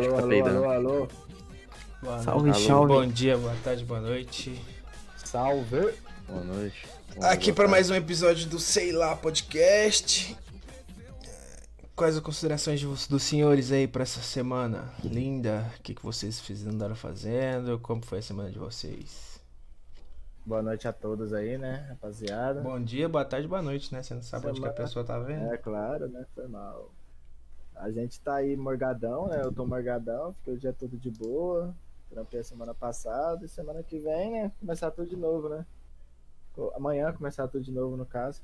médico alô, tá peidando. Alô, alô, Boa Salve, salve. Bom dia, boa tarde, boa noite. Salve. Boa noite. Aqui para mais um episódio do Sei Lá Podcast. Quais as considerações dos senhores aí para essa semana linda? O que, que vocês andaram fazendo? Como foi a semana de vocês? Boa noite a todos aí, né, rapaziada? Bom dia, boa tarde, boa noite, né? Você não sabe onde que a Semana- pessoa tá vendo. É claro, né? Foi mal. A gente tá aí morgadão, né? Eu tô morgadão, fiquei o dia todo de boa. Trampei a semana passada e semana que vem, né? Começar tudo de novo, né? Amanhã começar tudo de novo, no caso.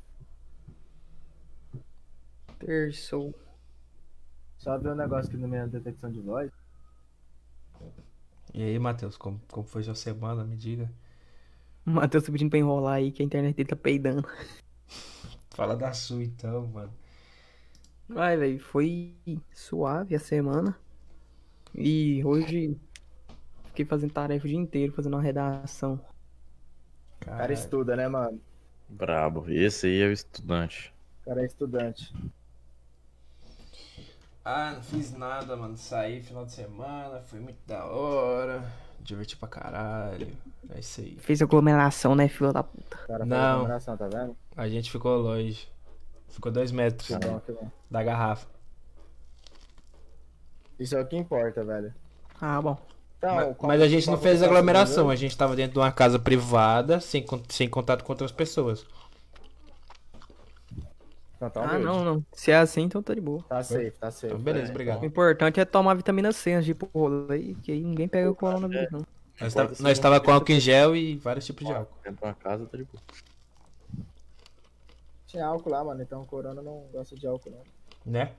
Terçou. Só ver um negócio aqui no minha detecção de voz. E aí, Matheus, como, como foi sua semana? Me diga. O Matheus tá pedindo pra enrolar aí que a internet dele tá peidando. Fala da sua então, mano. Vai, velho, foi suave a semana. E hoje fiquei fazendo tarefa o dia inteiro, fazendo uma redação. O cara Caralho. estuda, né, mano? Brabo. Esse aí é o estudante. O cara é estudante. Ah, não fiz nada, mano. Saí final de semana, foi muito da hora. Diverti pra caralho. É isso aí. Fez aglomeração, né, filho da puta? O cara Não. aglomeração, tá vendo? A gente ficou longe. Ficou dois metros bom. da garrafa. Isso é o que importa, velho. Ah, bom. Então, mas, qual- mas a gente não fez próximo aglomeração. A gente tava dentro de uma casa privada, sem, sem contato com outras pessoas. Então, tá Ah, não, não. Se é assim, então tá de boa. Tá safe, tá safe. Então, beleza, É, obrigado. O importante é tomar vitamina C antes de ir pro rolê, que aí ninguém pega o coronavírus, não. Nós, se nós tava com álcool em gel e vários tipos de álcool. Dentro de uma casa tá de boa. Tinha álcool lá, mano, então o Corona não gosta de álcool, não. Né?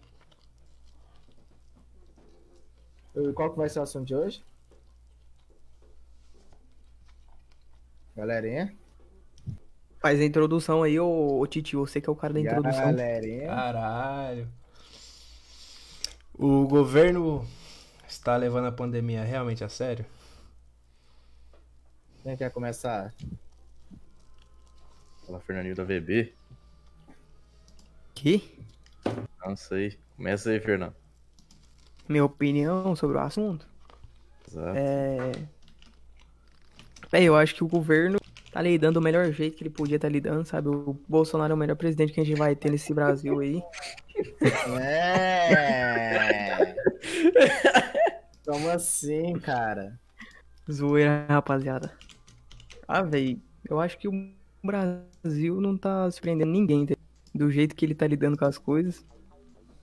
E qual que vai ser o assunto de hoje? Galerinha? Faz a introdução aí, ô, ô Titi, você que é o cara da introdução. Galerinha. Caralho. O governo está levando a pandemia realmente a sério? Quem quer começar? Fala Fernandinho da VB. Que? Não sei. Começa aí, Fernando. Minha opinião sobre o assunto? Exato. É. É, eu acho que o governo tá lidando do melhor jeito que ele podia estar lidando, sabe? O Bolsonaro é o melhor presidente que a gente vai ter nesse Brasil aí. É. Como assim, cara? Zoeira, rapaziada. Ah, velho, eu acho que o Brasil não tá surpreendendo ninguém tá? Do jeito que ele tá lidando com as coisas.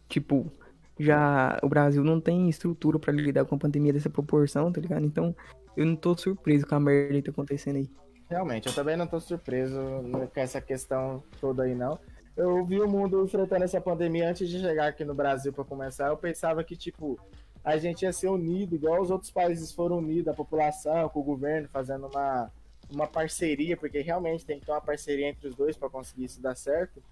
Tipo, já o Brasil não tem estrutura pra lidar com a pandemia dessa proporção, tá ligado? Então, eu não tô surpreso com a merda que tá acontecendo aí. Realmente, eu também não tô surpreso com essa questão toda aí, não. Eu vi o mundo enfrentando essa pandemia antes de chegar aqui no Brasil pra começar. Eu pensava que, tipo, a gente ia ser unido, igual os outros países foram unidos, a população, com o governo, fazendo uma, uma parceria, porque realmente tem que ter uma parceria entre os dois pra conseguir isso dar certo.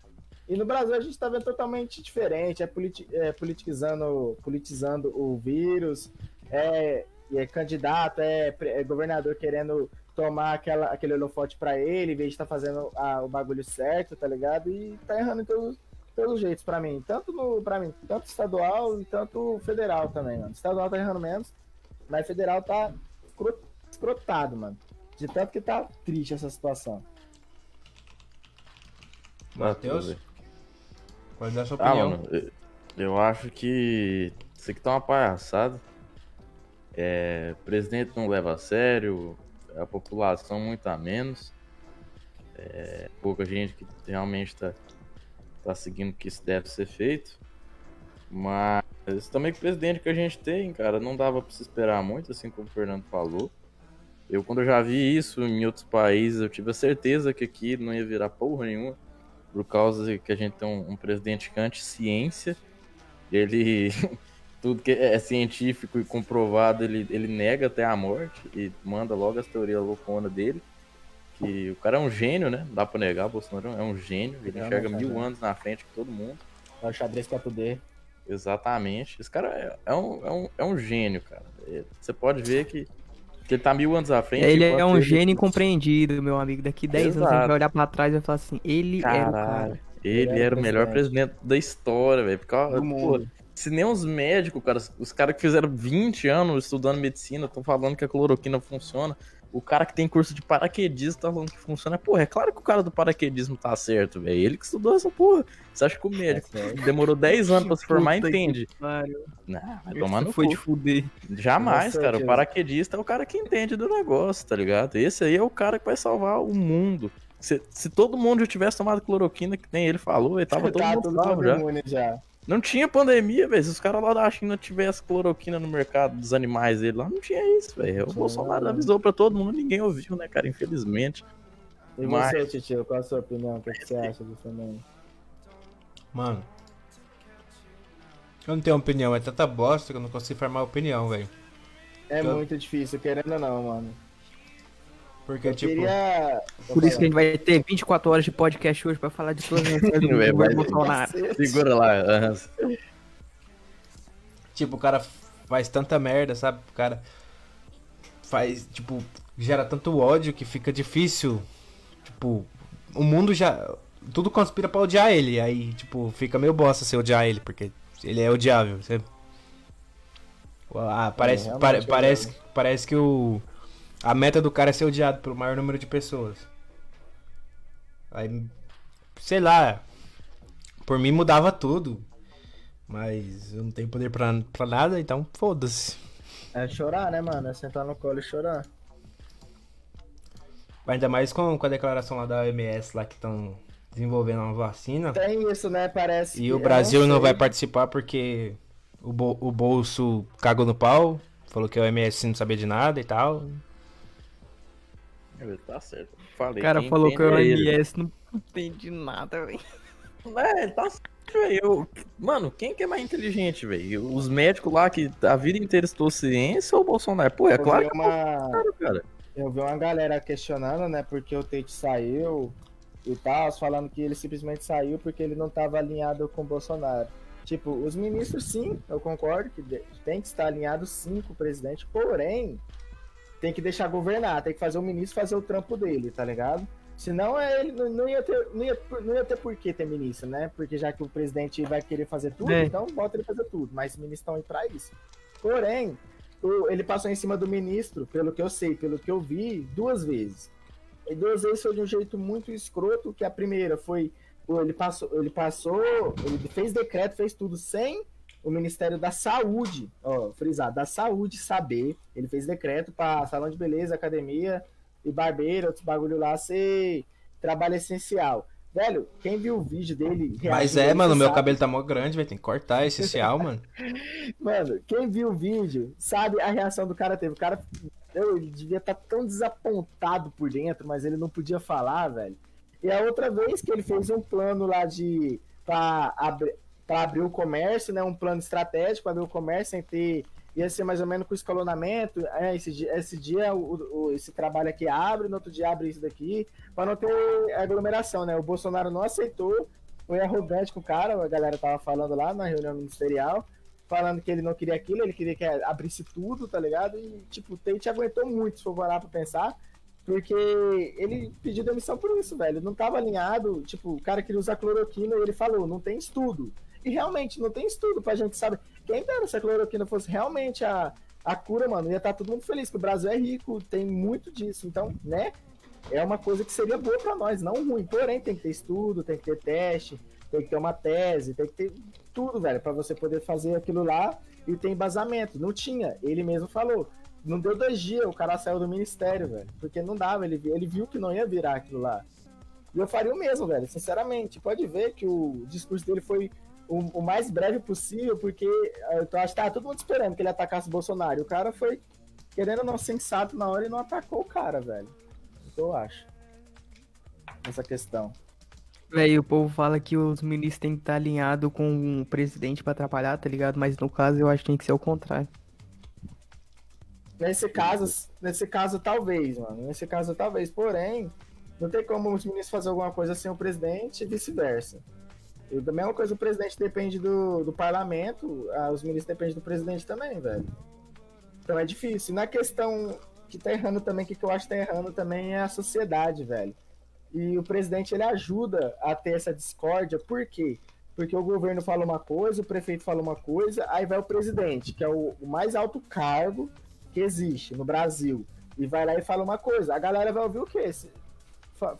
E no Brasil a gente tá vendo totalmente diferente, é, politi é politizando, politizando o vírus, é, é candidato, é, é governador querendo tomar aquela, aquele holofote pra ele, em vez de estar fazendo a- o bagulho certo, tá ligado? E tá errando em todos, todos os jeitos pra mim. Tanto no, pra mim, tanto estadual e tanto federal também, mano. Estadual tá errando menos, mas federal tá escro- escrotado, mano. De tanto que tá triste essa situação. Matheus? Pode dar sua Ah, opinião. mano, eu, eu acho que isso aqui tá uma palhaçada. É, o presidente não leva a sério, a população muito a menos. É, pouca gente que realmente tá, tá seguindo o que isso deve ser feito. Mas também com o presidente que a gente tem, cara, não dava pra se esperar muito, assim como o Fernando falou. Eu, quando eu já vi isso em outros países, eu tive a certeza que aqui não ia virar porra nenhuma por causa que a gente tem um, um presidente que é anti-ciência. Ele. Tudo que é científico e comprovado, ele, ele nega até a morte e manda logo as teorias loucona dele. Que o cara é um gênio, né? Não dá pra negar, Bolsonaro é um gênio. Ele enxerga é mil anos na frente de todo mundo. É o xadrez 4D. Exatamente. Esse cara é, é um, é, um, é um gênio, cara. É, Você pode ver que, que ele tá mil anos à frente. Ele é um ele- gênio incompreendido, meu amigo. Daqui 10 anos a gente Exato. vai olhar pra trás e vai falar assim, ele era o Caralho. cara. Ele Ele era o melhor presidente. da história, velho. Porque. Se nem os médicos, cara, os caras que fizeram 20 anos estudando medicina estão falando que a cloroquina funciona. O cara que tem curso de paraquedismo tá falando que funciona. Porra, é claro que o cara do paraquedismo tá certo, velho. Ele que estudou essa porra. Você acha que o médico É demorou 10 anos pra se formar entende? Não, vai tomar no foi cu. de fuder. Jamais, cara. O paraquedista é o cara que entende do negócio, tá ligado? Esse aí é o cara que vai salvar o mundo. Se, se todo mundo já tivesse tomado cloroquina, que nem ele falou, ele tava todo tá mundo sob já. imune já. Não tinha pandemia, velho. Se os caras lá da China tivessem cloroquina no mercado dos animais dele lá, não tinha isso, velho. O Bolsonaro avisou pra todo mundo, ninguém ouviu, né, cara? Infelizmente. E Mas- você, Titio, qual a sua opinião? O que que você acha disso também? Mano. Eu não tenho opinião, é tanta bosta que eu não consigo formar opinião, velho. É Eu- muito difícil, querendo ou não, mano. Porque, Eu tipo. queria. Por isso que a gente vai ter 24 horas de podcast hoje pra falar de todas as do Bolsonaro. Segura lá. Tipo, o cara faz tanta merda, sabe? O cara faz, tipo, gera tanto ódio que fica difícil. Tipo, o mundo já. Tudo conspira pra odiar ele. Aí, tipo, fica meio bosta você odiar ele, porque ele é odiável. Você... Ah, parece, pare- é parece, parece que o. A meta do cara é ser odiado pelo maior número de pessoas. Aí, sei lá. Por mim mudava tudo. Mas eu não tenho poder pra, pra nada, então foda-se. É chorar, né, mano? É sentar no colo e chorar. Ainda mais com, com a declaração lá da OMS lá que estão desenvolvendo uma vacina. Tem isso, né? Parece. E o Brasil não sei. vai participar porque o, bo- o bolso cagou no pau. Falou que a OMS não sabia de nada e tal. Tá certo. Falei. O cara falou que é ele. OMS não entende nada, velho. É, ele tá certo, velho. Eu- Mano, quem que é mais inteligente, velho? Os médicos lá que a vida inteira estudou ciência ou o Bolsonaro? Pô, é Eu claro que é o uma... Bolsonaro, cara. Eu vi uma galera questionando, né? Porque o Tate saiu e tal, falando que ele simplesmente saiu porque ele não estava alinhado com o Bolsonaro. Tipo, os ministros, sim, eu concordo que tem que estar alinhado sim com o presidente, porém, tem que deixar governar, tem que fazer o ministro fazer o trampo dele, tá ligado? Senão é, ele não ia, ter, não, ia, não ia ter por que ter ministro, né? Porque já que o presidente vai querer fazer tudo, É. então bota ele fazer tudo. Mas os ministros estão aí pra isso. Porém, o- ele passou em cima do ministro, pelo que eu sei, pelo que eu vi, duas vezes. E duas vezes foi de um jeito muito escroto, que a primeira foi, ele passou, ele passou, ele fez decreto, fez tudo sem o Ministério da Saúde, ó, frisar, da Saúde saber, ele fez decreto para salão de beleza, academia e barbeiro, outros bagulho lá ser trabalho essencial. Velho, quem viu o vídeo dele Mas é, mano, meu sabe. cabelo tá mó grande, velho. Tem que cortar, é essencial, mano. Mano, quem viu o vídeo sabe a reação do cara teve. O cara ele devia estar tão desapontado por dentro, mas ele não podia falar, velho. E a outra vez que ele fez um plano lá de para abrir, pra abrir o comércio, né? Um plano estratégico para abrir o comércio sem ter. Ia ser mais ou menos com escalonamento. É, esse, dia- esse dia o, o- esse trabalho aqui abre, no outro dia abre isso daqui, para não ter aglomeração, né? O Bolsonaro não aceitou, foi arrogante com o cara, a galera tava falando lá na reunião ministerial falando que ele não queria aquilo, ele queria que abrisse tudo, tá ligado? E, tipo, o Tate aguentou muito, se for parar pra pensar, porque ele pediu demissão por isso, velho. Não tava alinhado, tipo, o cara queria usar cloroquina e ele falou, não tem estudo. E realmente, não tem estudo pra gente saber. Quem dera se a cloroquina fosse realmente a, a cura, mano, ia estar todo mundo feliz, que o Brasil é rico, tem muito disso. Então, né? É uma coisa que seria boa pra nós, não ruim. Porém, tem que ter estudo, tem que ter teste, tem que ter uma tese, tem que ter tudo, velho, pra você poder fazer aquilo lá e ter embasamento. Não tinha, ele mesmo falou. Não deu dois dias, o cara saiu do ministério, velho. Porque não dava, ele, ele viu que não ia virar aquilo lá. E eu faria o mesmo, velho, sinceramente. Pode ver que o discurso dele foi o, o mais breve possível, porque eh, eu acho que tava todo mundo esperando que ele atacasse o Bolsonaro. O cara foi, querendo ou não, sensato na hora e não atacou o cara, velho. O que eu acho. Essa questão. Véi, o povo fala que os ministros têm que estar alinhados com o presidente pra atrapalhar, tá ligado? Mas no caso eu acho que tem que ser o contrário. Nesse caso, nesse caso, talvez, mano. Nesse caso, talvez. Porém, não tem como os ministros fazer alguma coisa sem o presidente e vice-versa. Da mesma coisa, o presidente depende do, do parlamento, ah, os ministros dependem do presidente também, velho. Então é difícil. Na questão que tá errando também, que, que eu acho que tá errando também é a sociedade, velho. E o presidente, ele ajuda a ter essa discórdia, por quê? porque o governo fala uma coisa, o prefeito fala uma coisa, aí vai o presidente, que é o, o mais alto cargo que existe no Brasil, e vai lá e fala uma coisa. A galera vai ouvir o quê?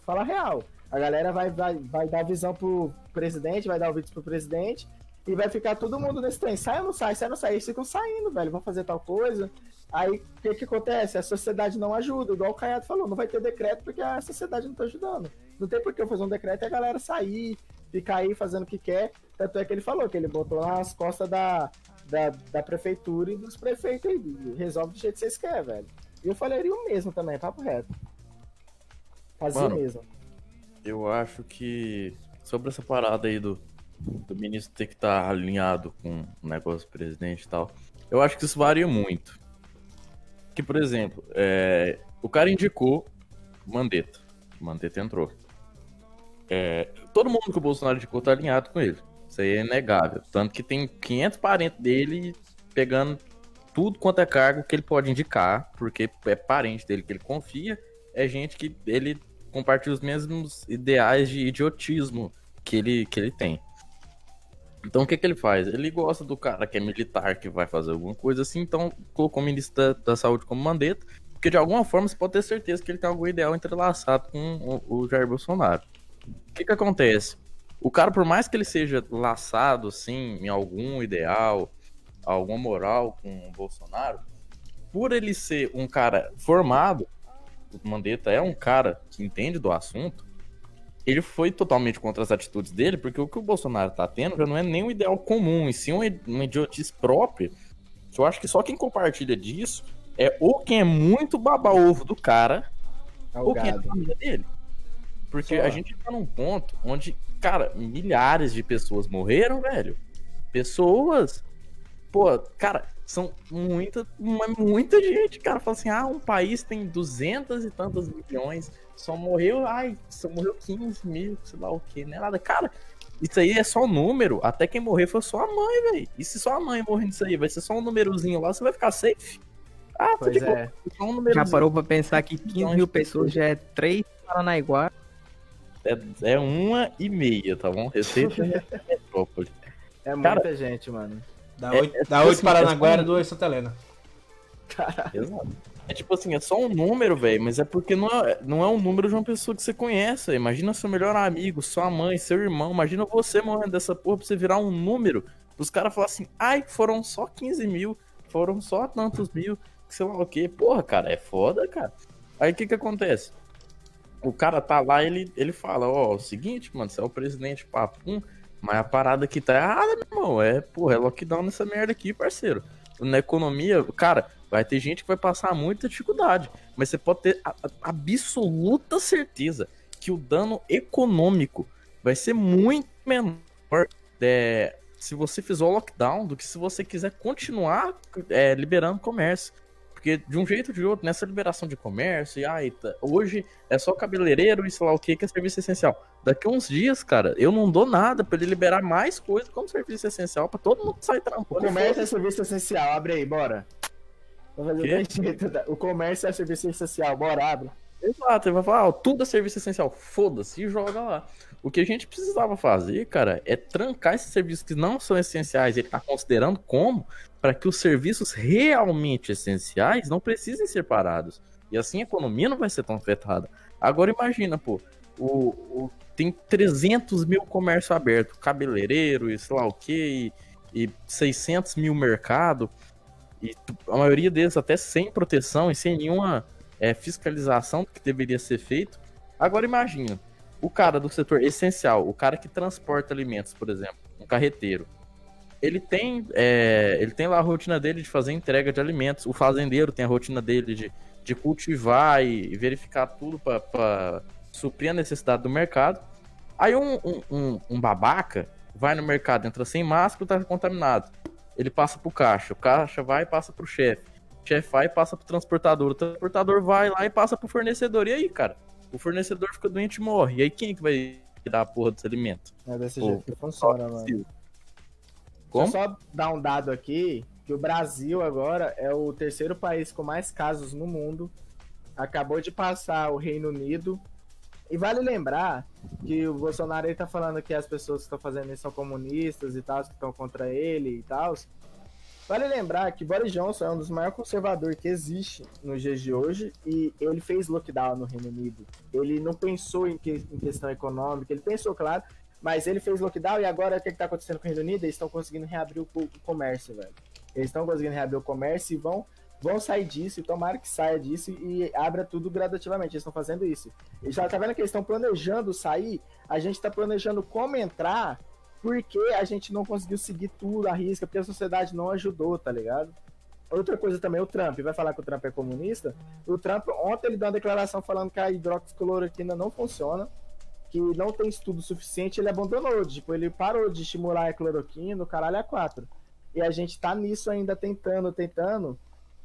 Fala real. A galera vai, vai, vai dar visão pro presidente, vai dar ouvidos pro presidente, e vai ficar todo mundo nesse trem. Sai ou não sai? Sai ou não sai? Eles ficam saindo, velho. Vão fazer tal coisa. Aí o que, que acontece? A sociedade não ajuda, igual o Caiado falou, não vai ter decreto porque a sociedade não tá ajudando. Não tem por que eu fazer um decreto e a galera sair, ficar aí fazendo o que quer. Tanto é que ele falou que ele botou nas costas da, da, da prefeitura e dos prefeitos aí. Resolve do jeito que vocês querem, velho. E eu falaria o mesmo também, papo reto. Fazia Mano, mesmo. Eu acho que sobre essa parada aí do, do ministro ter que estar tá alinhado com o negócio do presidente e tal, eu acho que isso varia muito que, por exemplo, é, o cara indicou Mandetta. Mandetta entrou. É, todo mundo que o Bolsonaro indicou tá alinhado com ele. Isso aí é inegável. Tanto que tem 500 parentes dele pegando tudo quanto é cargo que ele pode indicar, porque é parente dele que ele confia, é gente que ele compartilha os mesmos ideais de idiotismo que ele, que ele tem. Então o que, que ele faz? Ele gosta do cara que é militar, que vai fazer alguma coisa assim, então colocou o ministro da, da Saúde como mandeta, porque de alguma forma você pode ter certeza que ele tem algum ideal entrelaçado com o, o Jair Bolsonaro. O que, que acontece? O cara, por mais que ele seja laçado, assim, em algum ideal, alguma moral com o Bolsonaro, por ele ser um cara formado, Mandetta é um cara que entende do assunto, ele foi totalmente contra as atitudes dele, porque o que o Bolsonaro tá tendo já não é nem um ideal comum, e sim uma idiotice própria, eu acho que só quem compartilha disso é ou quem é muito baba-ovo do cara, Algado. ou quem é da família dele. Porque só. a gente tá num ponto onde, cara, milhares de pessoas morreram, velho. Pessoas. Pô, cara, são muita, muita gente, cara. Fala assim, ah, um país tem duzentas e tantas milhões só morreu, ai, só morreu 15 mil, sei lá o que, né? Nada. Cara, isso aí é só número. Até quem morrer foi só a mãe, velho. E se só a mãe morrer nisso aí, vai ser só um númerozinho lá, você vai ficar safe. Ah, pois é. Só um já parou pra pensar que 15 mil pessoas já é 3 Paranaiguá? É, é uma e meia, tá bom? Receita é metrópole. É muita Cara, gente, mano. Dá 8, é, dá 8 assim, Paranaguá e 2 Santa Helena. Exato. É tipo assim, é só um número, velho, mas é porque não é, não é um número de uma pessoa que você conhece. Imagina seu melhor amigo, sua mãe, seu irmão. Imagina você morrendo dessa porra pra você virar um número. Os caras falam assim, ai, foram só 15 mil, foram só tantos mil, sei lá o que. Porra, cara, é foda, cara. Aí o que que acontece? O cara tá lá, ele, ele fala, ó, oh, o seguinte, mano, você é o presidente, papum, mas a parada aqui tá errada, meu irmão. É, porra, é lockdown nessa merda aqui, parceiro. Na economia, cara, Vai ter gente que vai passar muita dificuldade, mas você pode ter a, a absoluta certeza que o dano econômico vai ser muito menor é, se você fizer o lockdown do que se você quiser continuar é, liberando comércio. Porque de um jeito ou de outro, nessa liberação de comércio, e tá, hoje é só cabeleireiro e sei lá o que, que é serviço essencial. Daqui a uns dias, cara, eu não dou nada pra ele liberar mais coisa como serviço essencial pra todo mundo sair trampando. O comércio é serviço essencial, abre aí, bora. Vou fazer jeito. O comércio é serviço essencial, bora, abre. Exato, ele vai falar, ah, tudo é serviço essencial, foda-se e joga lá. O que a gente precisava fazer, cara, é trancar esses serviços que não são essenciais, ele tá considerando como, para que os serviços realmente essenciais não precisem ser parados. E assim a economia não vai ser tão afetada. Agora imagina, pô, o, o tem 300 mil comércio aberto, cabeleireiro e sei lá o que, e, e 600 mil mercado. E a maioria deles até sem proteção e sem nenhuma é, fiscalização que deveria ser feito. Agora imagina, o cara do setor essencial, o cara que transporta alimentos, por exemplo, um carreteiro, ele tem, é, ele tem lá a rotina dele de fazer entrega de alimentos, o fazendeiro tem a rotina dele de, de cultivar e, verificar tudo para suprir a necessidade do mercado. Aí um, um, um, um babaca vai no mercado, entra sem máscara, tá contaminado ele passa pro caixa, o caixa vai e passa pro chefe, o chefe vai e passa pro transportador, o transportador vai lá e passa pro fornecedor. E aí, cara? O fornecedor fica doente e morre. E aí quem é que vai dar a porra desse alimento? É desse Pô, jeito que funciona, mano. Como? Deixa eu só dar um dado aqui, que o Brasil agora é o terceiro país com mais casos no mundo. Acabou de passar o Reino Unido E vale lembrar que o Bolsonaro ele tá falando que as pessoas que estão fazendo isso são comunistas e tal, que estão contra ele e tal. Vale lembrar que Boris Johnson é um dos maiores conservadores que existe nos dias de hoje e ele fez lockdown no Reino Unido. Ele não pensou em, que, em questão econômica, ele pensou, claro, mas ele fez lockdown e agora o que, está acontecendo com o Reino Unido? Eles estão conseguindo reabrir o, o comércio, velho. Eles estão conseguindo reabrir o comércio e vão vão sair disso, tomara que saia disso e abra tudo gradativamente. Eles estão fazendo isso. E já tá vendo que eles estão planejando sair, a gente está planejando como entrar, porque a gente não conseguiu seguir tudo a risca, porque a sociedade não ajudou, tá ligado? Outra coisa também, o Trump, vai falar que o Trump é comunista? O Trump, ontem ele deu uma declaração falando que a hidroxicloroquina não funciona, que não tem estudo suficiente, ele abandonou, tipo, ele parou de estimular a cloroquina, o caralho é quatro. E a gente tá nisso ainda tentando, tentando,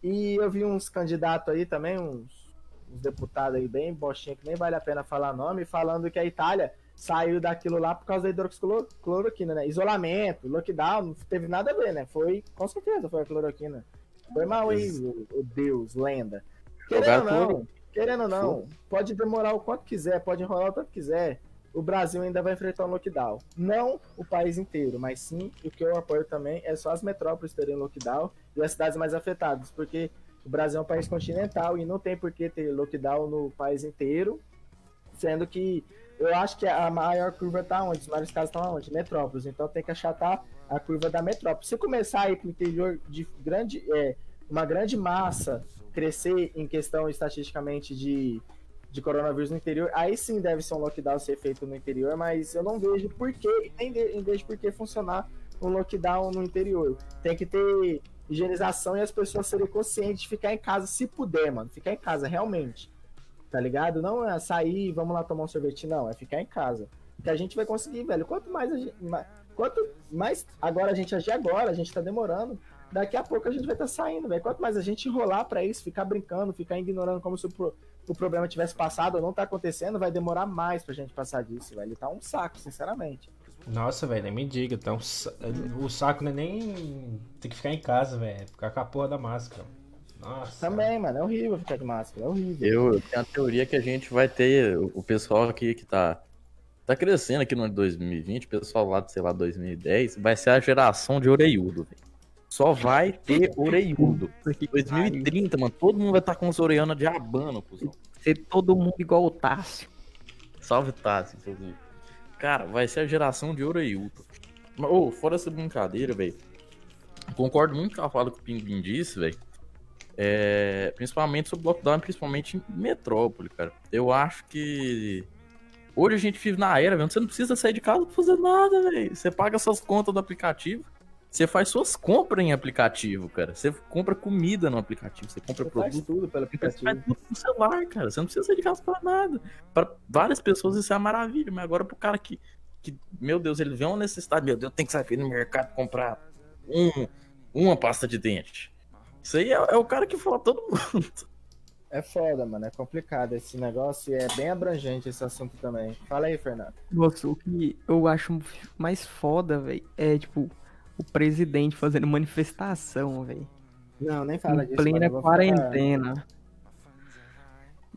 e eu vi uns candidatos aí também, uns, uns deputados aí bem bostinha, que nem vale a pena falar nome, falando que a Itália saiu daquilo lá por causa da hidroxicloroquina, né? Isolamento, lockdown, não teve nada a ver, né? Foi, com certeza, foi a cloroquina. Foi mal aí, o, o Deus, lenda. Querendo ou não, querendo ou não, pode demorar o quanto quiser, pode enrolar o quanto quiser o Brasil ainda vai enfrentar um lockdown. Não o país inteiro, mas sim, o que eu apoio também é só as metrópoles terem lockdown e as cidades mais afetadas, porque o Brasil é um país continental e não tem por que ter lockdown no país inteiro, sendo que eu acho que a maior curva está onde? Os maiores casos estão onde? Metrópoles. Então tem que achatar a curva da metrópole. Se começar aí para o interior de grande, é, uma grande massa crescer em questão estatisticamente de de coronavírus no interior, aí sim deve ser um lockdown ser feito no interior, mas eu não vejo por que, nem vejo por que funcionar um lockdown no interior. Tem que ter higienização e as pessoas serem conscientes de ficar em casa, se puder, mano. Ficar em casa, realmente. Tá ligado? Não é sair, vamos lá tomar um sorvete, não. É ficar em casa. Que a gente vai conseguir, velho. Quanto mais a gente. Quanto mais. Agora a gente agir agora, a gente tá demorando. Daqui a pouco a gente vai estar tá saindo, velho. Quanto mais a gente enrolar para isso, ficar brincando, ficar ignorando como se o, o problema tivesse passado ou não tá acontecendo, vai demorar mais pra gente passar disso, velho. Tá um saco, sinceramente. Nossa, velho, nem me diga. Então, o saco não é nem ter que ficar em casa, velho. Ficar com a porra da máscara. Nossa. Também, mano, é horrível ficar de máscara, é horrível. Eu tenho a teoria que a gente vai ter o pessoal aqui que tá, tá crescendo aqui no ano de 2020, o pessoal lá de, sei lá, 2010, vai ser a geração de oreiudo, velho. Só vai ter oreiudo. 2030, mano, todo mundo vai estar tá com os oreianas de abano, cuzão. Ser todo mundo igual o Tássio. Salve Tássio, inclusive. Cara, vai ser a geração de oreiudo. Ô, oh, fora essa brincadeira, velho. Concordo muito com a fala que o Pinguim disse, velho. É, principalmente sobre lockdown, principalmente em metrópole, cara. Eu acho que hoje a gente vive na era, velho. Você não precisa sair de casa pra fazer nada, velho. Você paga suas contas do aplicativo você faz suas compras em aplicativo, cara. Você compra comida no aplicativo, você compra você produto. Faz tudo pelo aplicativo. Você faz tudo no celular, cara. Você não precisa sair de casa pra nada. Para várias pessoas isso é uma maravilha, mas agora pro cara que, que meu Deus, ele vê uma necessidade, meu Deus, tem que sair no mercado comprar um, uma pasta de dente. Isso aí é, é o cara que fala todo mundo. É foda, mano. É complicado esse negócio e é bem abrangente esse assunto também. Fala aí, Fernando. Nossa, o que eu acho mais foda, velho, é tipo o presidente fazendo manifestação, velho. Não, nem fala em disso. Plena quarentena. Falar...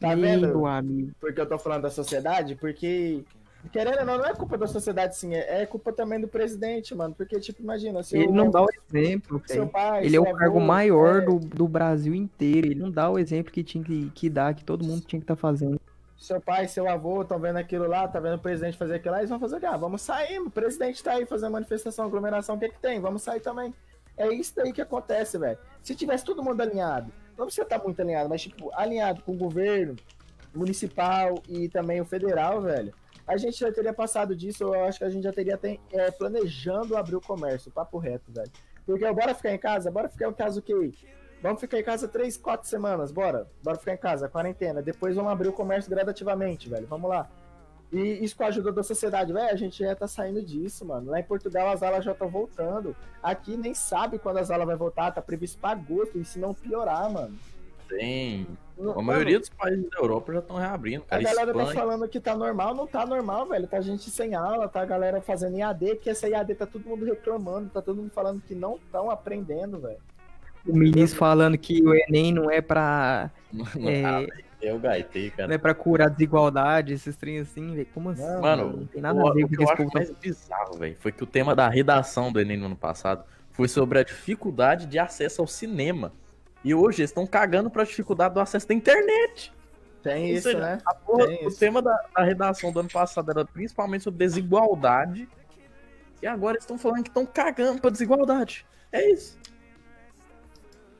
Tá vendo? amigo. Porque eu tô falando da sociedade, porque Querendo ou não, não é culpa da sociedade, sim. É, é culpa também do presidente, mano. Porque, tipo, imagina. Ele não dá o exemplo, seu pai, Ele é o avô, cargo maior é... do, do Brasil inteiro. Ele não dá o exemplo que tinha que, que dar, que todo mundo tinha que estar tá fazendo seu pai, seu avô estão vendo aquilo lá, tá vendo o presidente fazer aquilo lá, eles vão fazer, ah, vamos sair, o presidente tá aí fazendo manifestação, aglomeração, o que que tem? Vamos sair também. É isso daí que acontece, velho. Se tivesse todo mundo alinhado, não precisa estar tá muito alinhado, mas tipo, alinhado com o governo municipal e também o federal, velho, a gente já teria passado disso, eu acho que a gente já teria tem, é, planejando abrir o comércio, papo reto, velho. Porque bora ficar em casa, bora ficar em casa o quê? Vamos ficar em casa três, quatro semanas, bora. Bora ficar em casa, quarentena. Depois vamos abrir o comércio gradativamente, velho. Vamos lá. E isso com a ajuda da sociedade, velho, a gente já tá saindo disso, mano. Lá em Portugal as aulas já estão voltando. Aqui nem sabe quando as aulas vai voltar, tá previsto para agosto, e se não piorar, mano. Sim. A maioria dos países da Europa já estão reabrindo. Cara. A galera Espanha. tá falando que tá normal, não tá normal, velho. Tá gente sem aula, tá a galera fazendo IAD, que essa IAD tá todo mundo reclamando, tá todo mundo falando que não estão aprendendo, velho. O ministro falando que o Enem não é pra. É, Eu gaitei, cara. Não é pra curar a desigualdade, esses trem assim, velho. Como assim? Não, Mano, não tem nada o, a ver o com que o que eu acho mais bizarro, velho, foi que o tema da redação do Enem no ano passado foi sobre a dificuldade de acesso ao cinema. E hoje eles estão cagando pra dificuldade do acesso da internet. Tem Ou isso, seja, né? A porra, Tem o isso. tema da, da redação do ano passado era principalmente sobre desigualdade. E agora eles estão falando que estão cagando pra desigualdade. É isso.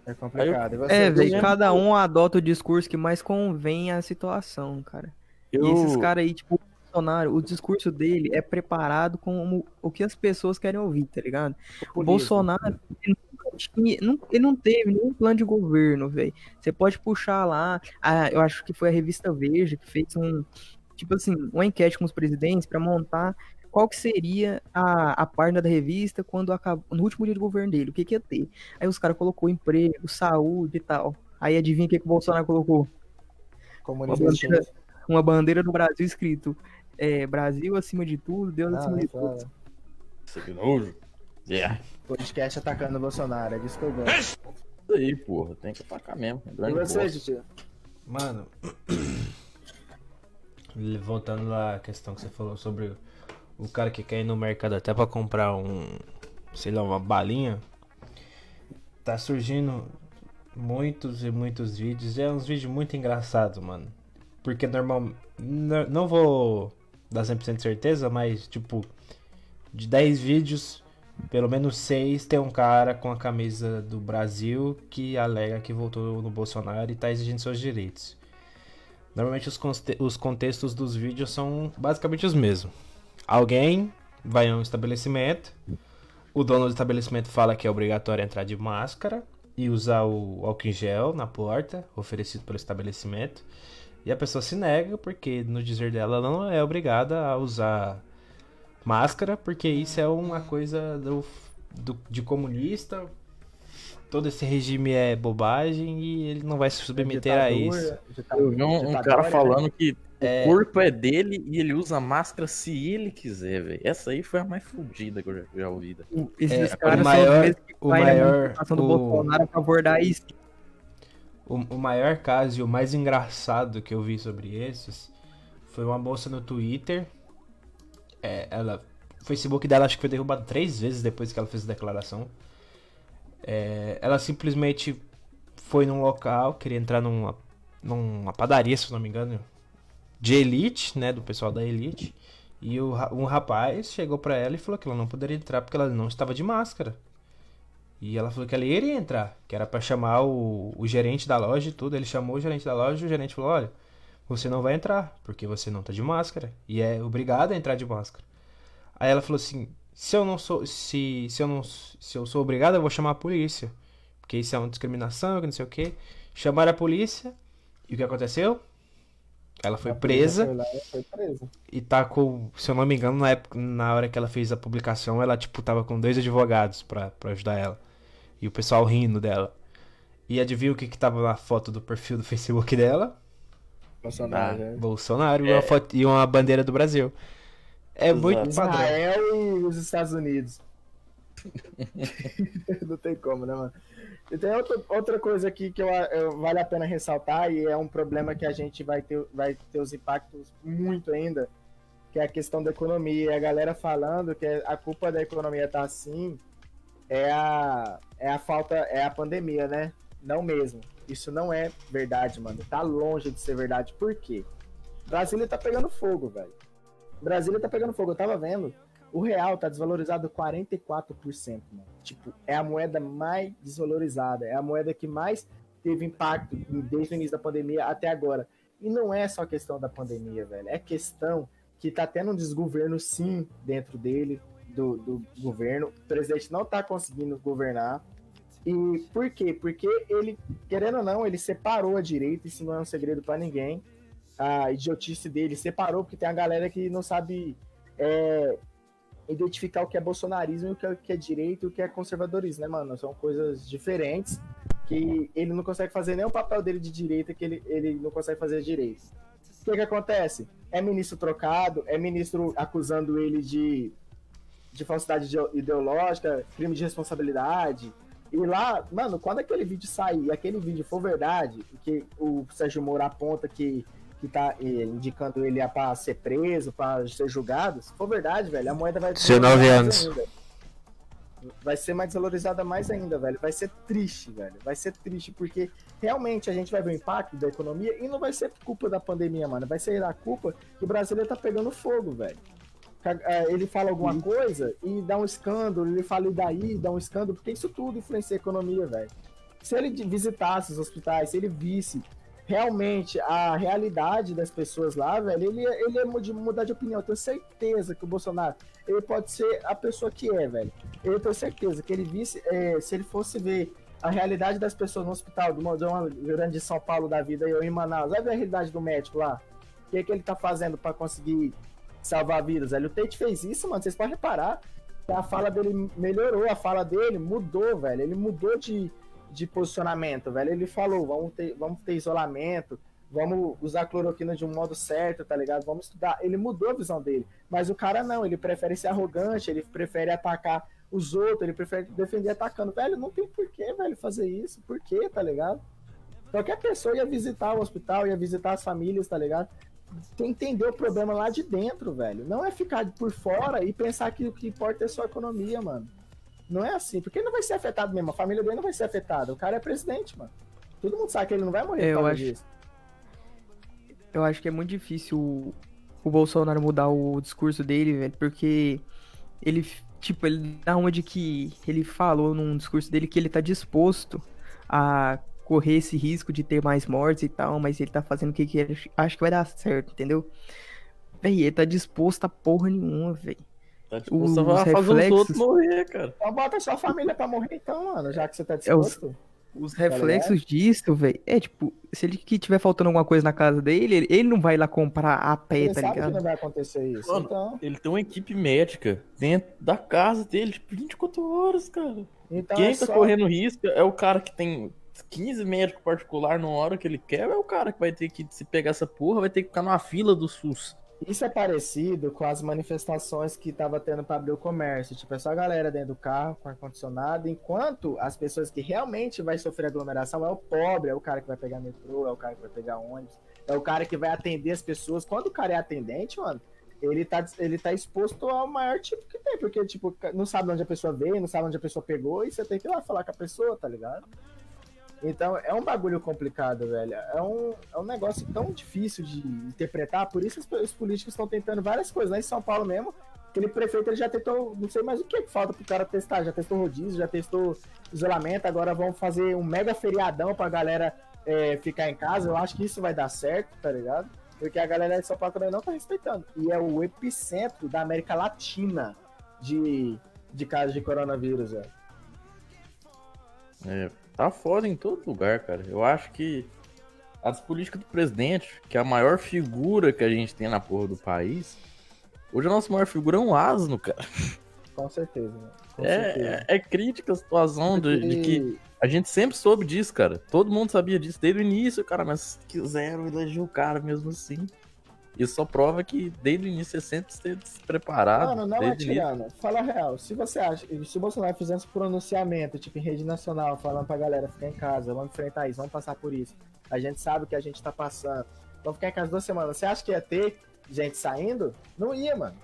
É complicado. Você, É, velho, cada um adota o discurso que mais convém à situação, cara. Eu, E esses caras aí, tipo, o Bolsonaro, o discurso dele é preparado como o que as pessoas querem ouvir, tá ligado? O Bolsonaro, ele, nunca tinha- não, ele não teve nenhum plano de governo, velho. Você pode puxar lá, a- eu acho que foi a revista Veja que fez um, tipo assim, uma enquete com os presidentes pra montar qual que seria a, a página da revista quando acabou, no último dia de governo dele, o que que ia ter. Aí os caras colocou emprego, saúde e tal. Aí adivinha o que, que o Bolsonaro colocou? Comunista Uma bandeira, uma bandeira do Brasil escrito é, Brasil acima de tudo, Deus Ah, acima de foda. tudo. Isso que nojo. Yeah. Podcast atacando o Bolsonaro, é disso que eu gosto. Isso aí, porra. Tem que atacar mesmo. É E você. Titi? Mano, voltando lá à questão que você falou sobre o cara que quer ir no mercado até pra comprar um, sei lá, uma balinha. Tá surgindo muitos e muitos vídeos. É uns vídeos muito engraçados, mano. Porque normal. Não vou dar 100% de certeza, mas tipo, de 10 vídeos, pelo menos 6 tem um cara com a camisa do Brasil que alega que votou no Bolsonaro e tá exigindo seus direitos. Normalmente os, os contextos dos vídeos são basicamente os mesmos. Alguém vai a um estabelecimento, o dono do estabelecimento fala que é obrigatório entrar de máscara e usar o álcool em gel na porta, oferecido pelo estabelecimento. E a pessoa se nega porque, no dizer dela, ela não é obrigada a usar máscara, porque isso é uma coisa do, do- de comunista. Todo esse regime é bobagem e ele não vai se submeter a isso. Eu vi um, um cara né? falando que É. o corpo é dele e ele usa máscara se ele quiser, velho. Essa aí foi a mais fodida que eu já, já ouvi. né? Esses É, caras o são maior- os mesmos que o na maior- do o- Bolsonaro a favor da. O, o maior caso e o mais engraçado que eu vi sobre esses foi uma moça no Twitter. É, ela, o Facebook dela acho que foi derrubado três vezes depois que ela fez a declaração. É, ela simplesmente foi num local, queria entrar numa, numa padaria, se não me engano, de elite, né, do pessoal da elite. E o, um rapaz chegou pra ela e falou que ela não poderia entrar porque ela não estava de máscara. E ela falou que ela iria entrar, que era pra chamar o, o gerente da loja e tudo. Ele chamou o gerente da loja e o gerente falou: Olha, você não vai entrar, porque você não tá de máscara. E é obrigado a entrar de máscara. Aí ela falou assim: se eu não sou. Se, se, eu, não, se eu sou obrigado, eu vou chamar a polícia. Porque isso é uma discriminação, que não sei o quê. Chamaram a polícia. E o que aconteceu? Ela foi presa Foi lá e foi presa. e tá com, se eu não me engano, na época, na hora que ela fez a publicação, ela tipo tava com dois advogados pra, pra ajudar ela. E o pessoal rindo dela. E adivinha o que que tava na foto do perfil do Facebook dela? Bolsonaro, Ah, né? Bolsonaro e, uma foto, e uma bandeira do Brasil. É Exato. muito padrão. Israel e os Estados Unidos. Não tem como, né, mano? E tem outra, outra coisa aqui que eu, eu- vale a pena ressaltar e é um problema que a gente vai ter, vai ter os impactos muito ainda, que é a questão da economia. A galera falando que a culpa da economia tá assim é a, é a falta, é a pandemia, né? Não mesmo. Isso não é verdade, mano. Tá longe de ser verdade. Por quê? Brasília tá pegando fogo, velho. Brasília tá pegando fogo. Eu tava vendo. O real tá desvalorizado 44%, mano. Tipo, é a moeda mais desvalorizada. É a moeda que mais teve impacto desde o início da pandemia até agora. E não é só questão da pandemia, velho. É questão que tá tendo um desgoverno, sim, dentro dele, do, do governo. O presidente não tá conseguindo governar. E por quê? Porque ele, querendo ou não, ele separou a direita, isso não é um segredo pra ninguém. A idiotice dele separou, porque tem a galera que não sabe é, identificar o que é bolsonarismo o que é, o que é direito e o que é conservadorismo, né, mano? São coisas diferentes que ele não consegue fazer nem o papel dele de direita que ele, ele não consegue fazer direito. O que que acontece? É ministro trocado, é ministro acusando ele de, de falsidade ide- ideológica, crime de responsabilidade, E lá, mano, quando aquele vídeo sair e aquele vídeo for verdade, que o Sérgio Moro aponta que, que tá eh, indicando ele a pra ser preso, pra ser julgado, se for verdade, velho, a moeda vai Ser nove anos. ainda. Vai ser mais desvalorizada mais ainda, velho. Vai ser triste, velho. Vai ser triste, porque realmente a gente vai ver o impacto da economia e não vai ser culpa da pandemia, mano. Vai ser a culpa que o brasileiro tá pegando fogo, velho. É, Ele fala alguma coisa e dá um escândalo, ele fala e daí, dá um escândalo, porque isso tudo influencia a economia, velho. Se ele visitasse os hospitais, se ele visse realmente a realidade das pessoas lá, velho, ele, ia- ele ia mud- mudar de opinião. Eu tenho certeza que o Bolsonaro, ele pode ser a pessoa que é, velho. Eu tenho certeza que ele visse, é, se ele fosse ver a realidade das pessoas no hospital, de de uma grande São Paulo da vida, eu em Manaus, vai ver a realidade do médico lá. O que, que ele tá fazendo pra conseguir salvar vidas, velho? O Tate fez isso, mano, vocês podem reparar. A fala dele melhorou, a fala dele mudou, velho. Ele mudou de, de posicionamento, velho. Ele falou, vamos ter, vamos ter isolamento, vamos usar cloroquina de um modo certo, tá ligado? Vamos estudar. Ele mudou a visão dele. Mas o cara não, ele prefere ser arrogante, ele prefere atacar os outros, ele prefere defender atacando. Velho, não tem porquê, velho, fazer isso. Por quê, tá ligado? Qualquer pessoa ia visitar o hospital, ia visitar as famílias, tá ligado? Tem que entender o problema lá de dentro, velho. Não é ficar por fora e pensar que o que importa é só a economia, mano. Não é assim, porque ele não vai ser afetado mesmo. A família dele não vai ser afetada. O cara é presidente, mano. Todo mundo sabe que ele não vai morrer É, por eu acho- disso. Eu acho que é muito difícil o, o Bolsonaro mudar o discurso dele, velho, porque ele, tipo, ele dá uma de que ele falou num discurso dele que ele tá disposto a correr esse risco de ter mais mortes e tal, mas ele tá fazendo o que, que ele acha que vai dar certo, entendeu? Véi, ele tá disposto a porra nenhuma, velho. Tá disposto Os a fazer os reflexos- outros morrer, cara. Então bota sua família pra morrer então, mano, já que você tá É os- disposto. Os reflexos disso, velho, é tipo, se ele que tiver faltando alguma coisa na casa dele, ele, ele não vai lá comprar a pé, Ele tá sabe que ligado? não vai acontecer isso. Mano, então, Ele tem uma equipe médica dentro da casa dele, tipo, 24 horas, cara. então Quem é tá só- correndo risco é o cara que tem 15 médicos particular na hora que ele quer, ou é o cara que vai ter que, se pegar essa porra, vai ter que ficar numa fila do SUS. Isso é parecido com as manifestações que tava tendo para abrir o comércio. Tipo, é só a galera dentro do carro com ar-condicionado, enquanto as pessoas que realmente vai sofrer aglomeração é o pobre, é o cara que vai pegar metrô, é o cara que vai pegar ônibus, é o cara que vai atender as pessoas. Quando o cara é atendente, mano, ele tá, ele tá exposto ao maior tipo que tem, porque, tipo, não sabe onde a pessoa veio, não sabe onde a pessoa pegou, e você tem que ir lá falar com a pessoa, tá ligado? Então é um bagulho complicado, velho. É um, é um negócio tão difícil de interpretar, por isso os, os políticos estão tentando várias coisas. Lá em São Paulo mesmo, aquele prefeito ele já tentou, não sei mais o que falta pro cara testar. Já testou rodízio, já testou isolamento, agora vão fazer um mega feriadão pra galera é, ficar em casa. Eu acho que isso vai dar certo, tá ligado? Porque a galera de São Paulo também não tá respeitando. E é o epicentro da América Latina de, de casos de coronavírus, velho. É, tá foda em todo lugar, cara. Eu acho que as políticas do presidente, que é a maior figura que a gente tem na porra do país, hoje a nossa maior figura é um asno, cara. Com certeza, mano. Com certeza. É, é, é crítica a situação de, de que a gente sempre soube disso, cara. Todo mundo sabia disso desde o início, cara, mas quiseram eleger o cara mesmo assim. Isso só prova que desde o início você sempre esteve preparado. Mano, não atirando. Fala a real. Se você acha, se o Bolsonaro fizesse um pronunciamento, tipo, em rede nacional, falando pra galera ficar em casa, vamos enfrentar isso, vamos passar por isso. A gente sabe o que a gente tá passando. Vamos ficar em casa duas semanas. Você acha que ia ter gente saindo? Não ia, mano.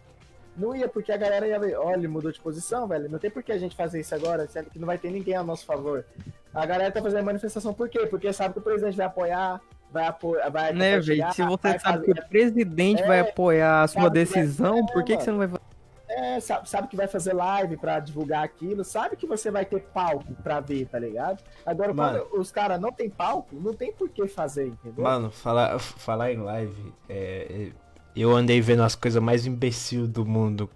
Não ia, porque a galera ia ver, olha, mudou de posição, velho. Não tem por que a gente fazer isso agora, sendo que não vai ter ninguém a nosso favor. A galera tá fazendo manifestação por quê? Porque sabe que o presidente vai apoiar, vai apoiar, vai Né, velho? Se você vai sabe fazer- que o presidente É, vai apoiar a sua vai- decisão, é, por que, que você não vai fazer? É, sabe, sabe que vai fazer live pra divulgar aquilo, sabe que você vai ter palco pra ver, tá ligado? Agora, Mano. quando os caras não tem palco, não tem por que fazer, entendeu? Mano, falar, falar em live, é, é, eu andei vendo as coisas mais imbecil do mundo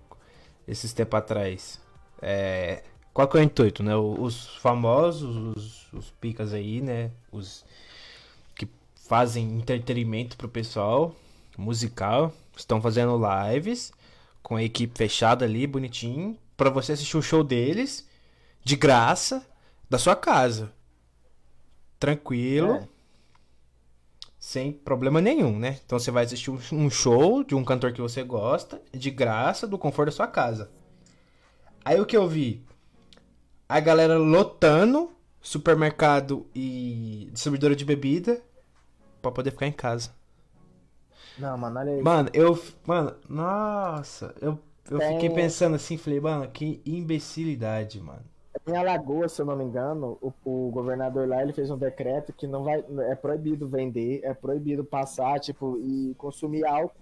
esses tempos atrás. É, qual que é o intuito, né? Os famosos, os, os picas aí, né? Os fazem entretenimento pro pessoal, musical, estão fazendo lives com a equipe fechada ali, bonitinho, pra você assistir o show deles de graça da sua casa. Tranquilo É. sem problema nenhum, né? Então você vai assistir um show de um cantor que você gosta, de graça, do conforto da sua casa. Aí o que eu vi? a galera lotando supermercado e distribuidora de bebida pra poder ficar em casa. Não, mano, olha aí. Mano, eu. Mano, nossa, eu, eu Tem- fiquei pensando assim, falei, mano, que imbecilidade, mano. Em Alagoas, se eu não me engano, o, o governador lá ele fez um decreto que não vai. É proibido vender, é proibido passar, tipo, e consumir álcool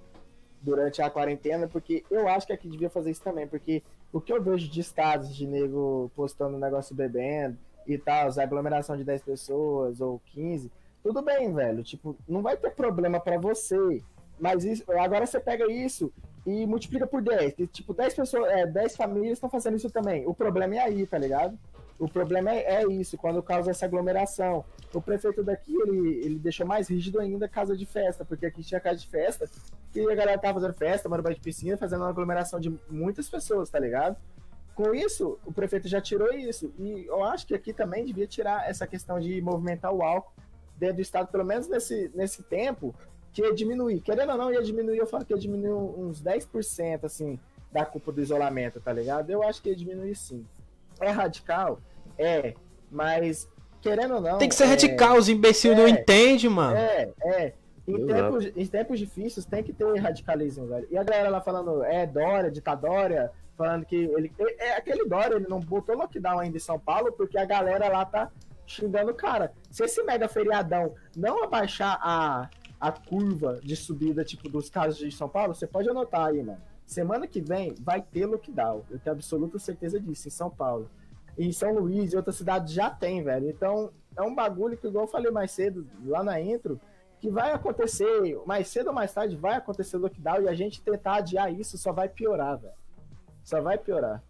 durante a quarentena, porque eu acho que aqui devia fazer isso também, porque o que eu vejo de estados de nego postando negócio bebendo e tal, a aglomeração de 10 pessoas ou 15, tudo bem, velho. Tipo, não vai ter problema pra você. Mas isso, agora você pega isso e multiplica por 10. E, tipo, 10 pessoas, é, 10 famílias estão fazendo isso também. O problema é aí, tá ligado? O problema é, é isso, quando causa essa aglomeração. O prefeito daqui, ele, ele deixou mais rígido ainda a casa de festa, porque aqui tinha casa de festa, e a galera tava fazendo festa, mano, de piscina, fazendo uma aglomeração de muitas pessoas, tá ligado? Com isso, o prefeito já tirou isso. E eu acho que aqui também devia tirar essa questão de movimentar o álcool dentro do estado, pelo menos nesse, nesse tempo, que ia diminuir. Querendo ou não, ia diminuir, eu falo que ia diminuir uns 10%, assim, da culpa do isolamento, tá ligado? Eu acho que ia diminuir sim. É radical? É, mas querendo ou não. Tem que ser é, radical, os imbecil não é, entendem, mano. É, é. Em tempos, em tempos difíceis tem que ter radicalismo, velho. E a galera lá falando, é Dória, ditadória, falando que ele. É, é aquele Dória, ele não botou lockdown ainda em São Paulo porque a galera lá tá xingando o cara. Se esse mega feriadão não abaixar a, a curva de subida, tipo, dos casos de São Paulo, você pode anotar aí, mano. Semana que vem vai ter lockdown. Eu tenho absoluta certeza disso, em São Paulo. Em São Luís e outras cidades já tem, velho. Então, é um bagulho que, igual eu falei mais cedo, lá na intro, que vai acontecer, mais cedo ou mais tarde, vai acontecer lockdown e a gente tentar adiar isso só vai piorar, velho. Só vai piorar.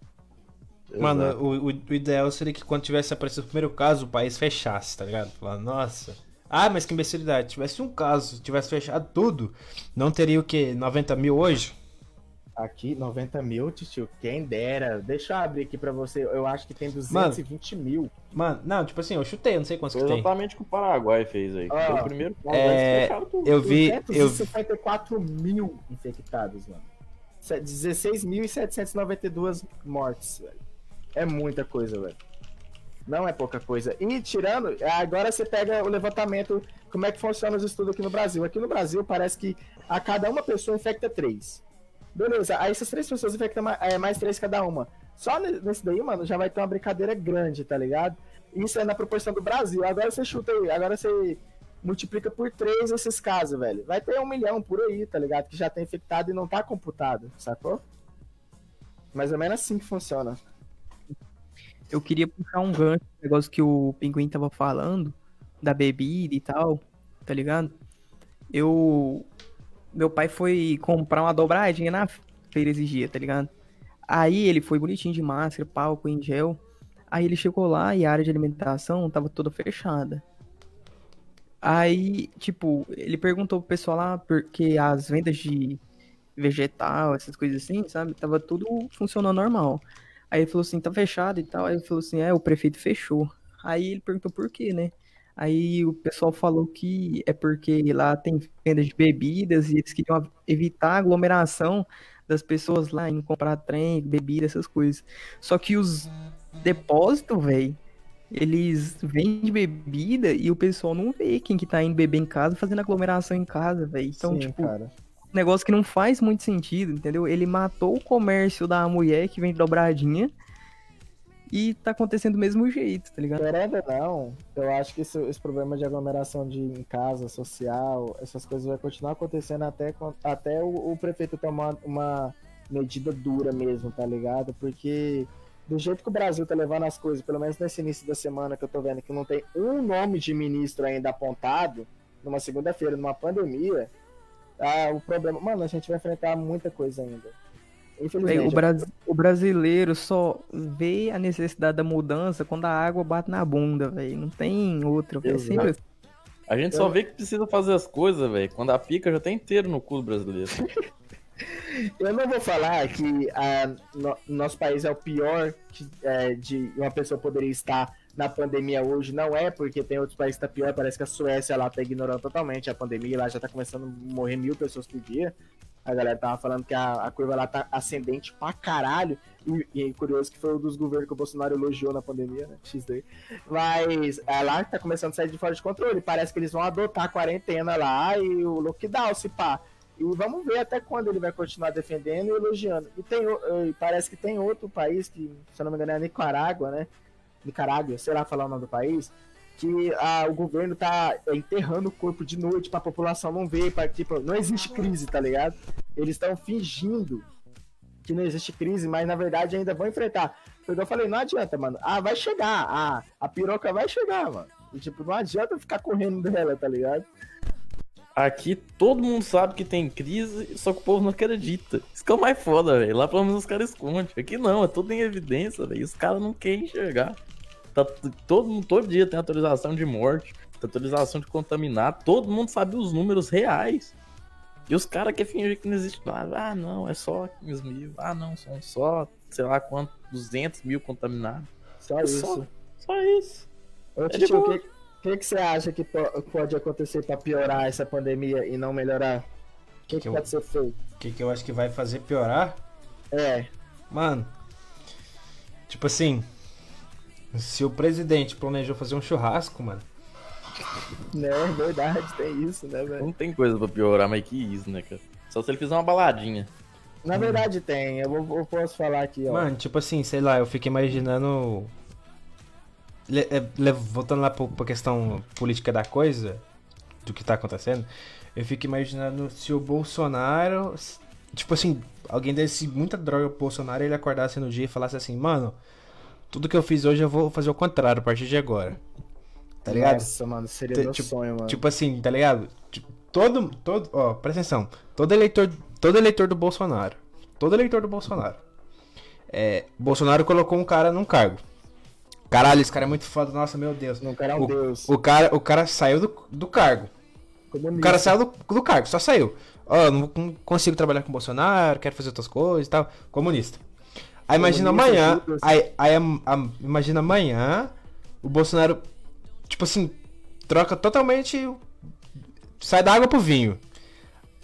Mano, o, o, o ideal seria que quando tivesse aparecido o primeiro caso, o país fechasse, tá ligado? Falar, nossa. Ah, mas que imbecilidade. Tivesse um caso, tivesse fechado tudo, não teria o quê? 90 mil hoje? Aqui, 90 mil, tio, quem dera. Deixa eu abrir aqui pra você. Eu acho que tem 220 mil. Mano, não, tipo assim, eu chutei, eu não sei quantos que tem. exatamente o que o Paraguai fez aí. Ah, Foi o primeiro caso, é, eles fecharam tudo. Eu vi, eu 254 mil infectados, mano. Se- 16.792 mortes, velho. É muita coisa, velho. Não é pouca coisa. E tirando, agora você pega o levantamento, como é que funciona os estudos aqui no Brasil. Aqui no Brasil parece que a cada uma pessoa infecta três. Beleza, aí essas três pessoas infectam mais, é, mais três cada uma. Só ne- nesse daí, mano, já vai ter uma brincadeira grande, tá ligado? Isso é na proporção do Brasil. Agora você chuta aí, agora você multiplica por três esses casos, velho. Vai ter um milhão por aí, tá ligado? Que já tá infectado e não tá computado, sacou? Mais ou menos assim que funciona. Eu queria puxar um gancho, um negócio que o Pinguim tava falando, da bebida e tal, tá ligado? Eu. Meu pai foi comprar uma dobradinha na feira esses dias, tá ligado? Aí ele foi bonitinho de máscara, palco em gel. Aí ele chegou lá e a área de alimentação tava toda fechada. Aí, tipo, ele perguntou pro pessoal lá, porque as vendas de vegetal, essas coisas assim, sabe? Tava tudo funcionando normal. Aí ele falou assim, tá fechado e tal. Aí ele falou assim, é, o prefeito fechou. Aí ele perguntou por quê, né? Aí o pessoal falou que é porque lá tem venda de bebidas e eles queriam evitar a aglomeração das pessoas lá indo comprar trem, bebida, essas coisas. Só que os depósitos, velho, eles vendem bebida e o pessoal não vê quem que tá indo beber em casa, fazendo aglomeração em casa, velho. Então, Sim, tipo, cara. Negócio que não faz muito sentido, entendeu? Ele matou o comércio da mulher que vende dobradinha e tá acontecendo do mesmo jeito, tá ligado? Não, eu acho que isso- esse problema de aglomeração de em casa, social, essas coisas vai continuar acontecendo até, até o, o prefeito tomar uma medida dura mesmo, tá ligado? Porque do jeito que o Brasil tá levando as coisas, pelo menos nesse início da semana que eu tô vendo que não tem um nome de ministro ainda apontado, numa segunda-feira, numa pandemia, ah, o problema. Mano, a gente vai enfrentar muita coisa ainda. Infelizmente. o, Bras- o brasileiro só vê a necessidade da mudança quando a água bate na bunda, velho. Não tem outra, velho. É sempre assim. A gente só vê que precisa fazer as coisas, velho. Quando a pica já tá inteiro no cu do brasileiro. Eu não vou falar que ah, no- nosso país é o pior que, é, de uma pessoa poderia estar na pandemia hoje não é, porque tem outros países que tá pior, parece que a Suécia lá tá ignorando totalmente a pandemia, lá já tá começando a morrer mil pessoas por dia. A galera tava falando que a, a curva lá tá ascendente pra caralho. E, e curioso que foi um dos governos que o Bolsonaro elogiou na pandemia, né? X daí. Mas é lá que tá começando a sair de fora de controle. Parece que eles vão adotar a quarentena lá e o lockdown, se pá. E vamos ver até quando ele vai continuar defendendo e elogiando. E tem, parece que tem outro país que, se eu não me engano, é a Nicarágua, né? Nicarágua, sei lá falar o nome do país, que a, o governo tá enterrando o corpo de noite pra população não ver, pra, tipo, não existe crise, tá ligado? Eles estão fingindo que não existe crise, mas na verdade ainda vão enfrentar. Eu falei, não adianta, mano. Ah, vai chegar, ah, a piroca vai chegar, mano. E, tipo, não adianta ficar correndo dela, tá ligado? Aqui todo mundo sabe que tem crise, só que o povo não acredita. Isso que é o mais foda, velho. Lá pelo menos os caras escondem. Aqui não, é tudo em evidência, velho. Os caras não querem enxergar. Tá, todo, todo dia tem atualização de morte, atualização de contaminar. Todo mundo sabe os números reais. E os caras querem fingir que não existe nada. Ah, não, é só 15 mil. Ah, não, são só, sei lá quanto, 200 mil contaminados. Só É isso. Só, só isso. Ô, É Titi, de o que, que, que você acha que po- pode acontecer pra piorar essa pandemia e não melhorar? O que, que, Que eu- pode ser feito? O que, que eu acho que vai fazer piorar? É, Mano, tipo assim, se o presidente planejou fazer um churrasco, mano, né? Verdade, tem isso, né, velho? Não tem coisa pra piorar mais que isso, né, cara? Só se ele fizer uma baladinha. Na verdade tem, eu, vou, eu posso falar aqui, ó. Mano, tipo assim, sei lá, eu fico imaginando. É, voltando lá pra questão política da coisa, do que tá acontecendo, eu fico imaginando se o Bolsonaro. Tipo assim, alguém desse muita droga pro Bolsonaro ele acordasse no dia e falasse assim, mano, tudo que eu fiz hoje eu vou fazer o contrário a partir de agora. Tá ligado? Nossa, mano, seria Te- meu tipo- sonho, mano. Tipo assim, tá ligado? Tipo, todo, todo, ó, presta atenção. Todo eleitor, todo eleitor do Bolsonaro, todo eleitor do Bolsonaro. É, Bolsonaro colocou um cara num cargo. Caralho, esse cara é muito foda, nossa, meu Deus. não quero um o, deus. O cara, o cara saiu do, do cargo. O comunista. cara saiu do, do cargo, só saiu. Ó, não, não consigo trabalhar com o Bolsonaro, quero fazer outras coisas e tal. Comunista. Aí imagina Comunista, amanhã. Judas. Aí, aí am- am- imagina amanhã o Bolsonaro, tipo assim, troca totalmente. o- Sai da água pro vinho.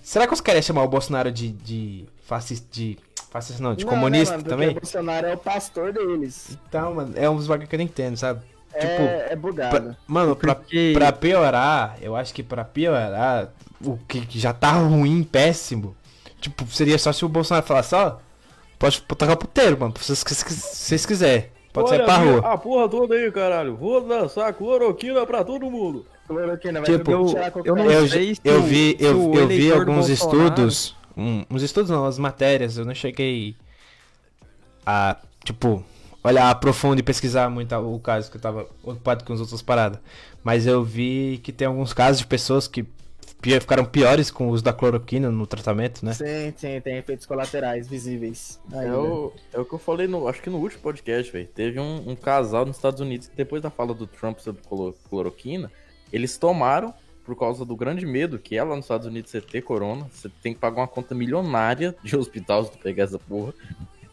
Será que os caras iam chamar o Bolsonaro de, de fascista. De. Fascista não, de Não, comunista mano, porque também? O Bolsonaro é o pastor deles. Então, mano, é uns bagulho que eu não entendo, sabe? Tipo, é, é bugado. Pra- mano, pra, Porque- pra piorar, eu acho que pra piorar, o que já tá ruim, péssimo, tipo, seria só se o Bolsonaro falasse, ó, pode tocar puteiro, mano, se vocês, se vocês quiserem. Pode sair pra rua. A porra toda aí, caralho. Vou dançar cloroquina pra todo mundo. Cloroquina, mas Tipo, eu vou eu- eu não. Eu, vi, eu, eu vi alguns Bolsonaro- estudos, um- uns estudos não, as matérias, eu não cheguei a, tipo, olhar a profundo e pesquisar muito o caso, que eu tava ocupado com as outras paradas. Mas eu vi que tem alguns casos de pessoas que ficaram piores com o uso da cloroquina no tratamento, né? Sim, sim, tem efeitos colaterais visíveis. É ainda. o, é o que eu falei, no, acho que no último podcast, velho. Teve um, um casal nos Estados Unidos que depois da fala do Trump sobre cloro- cloroquina, eles tomaram por causa do grande medo que é lá nos Estados Unidos você ter corona. Você tem que pagar uma conta milionária de hospital se tu pegar essa porra.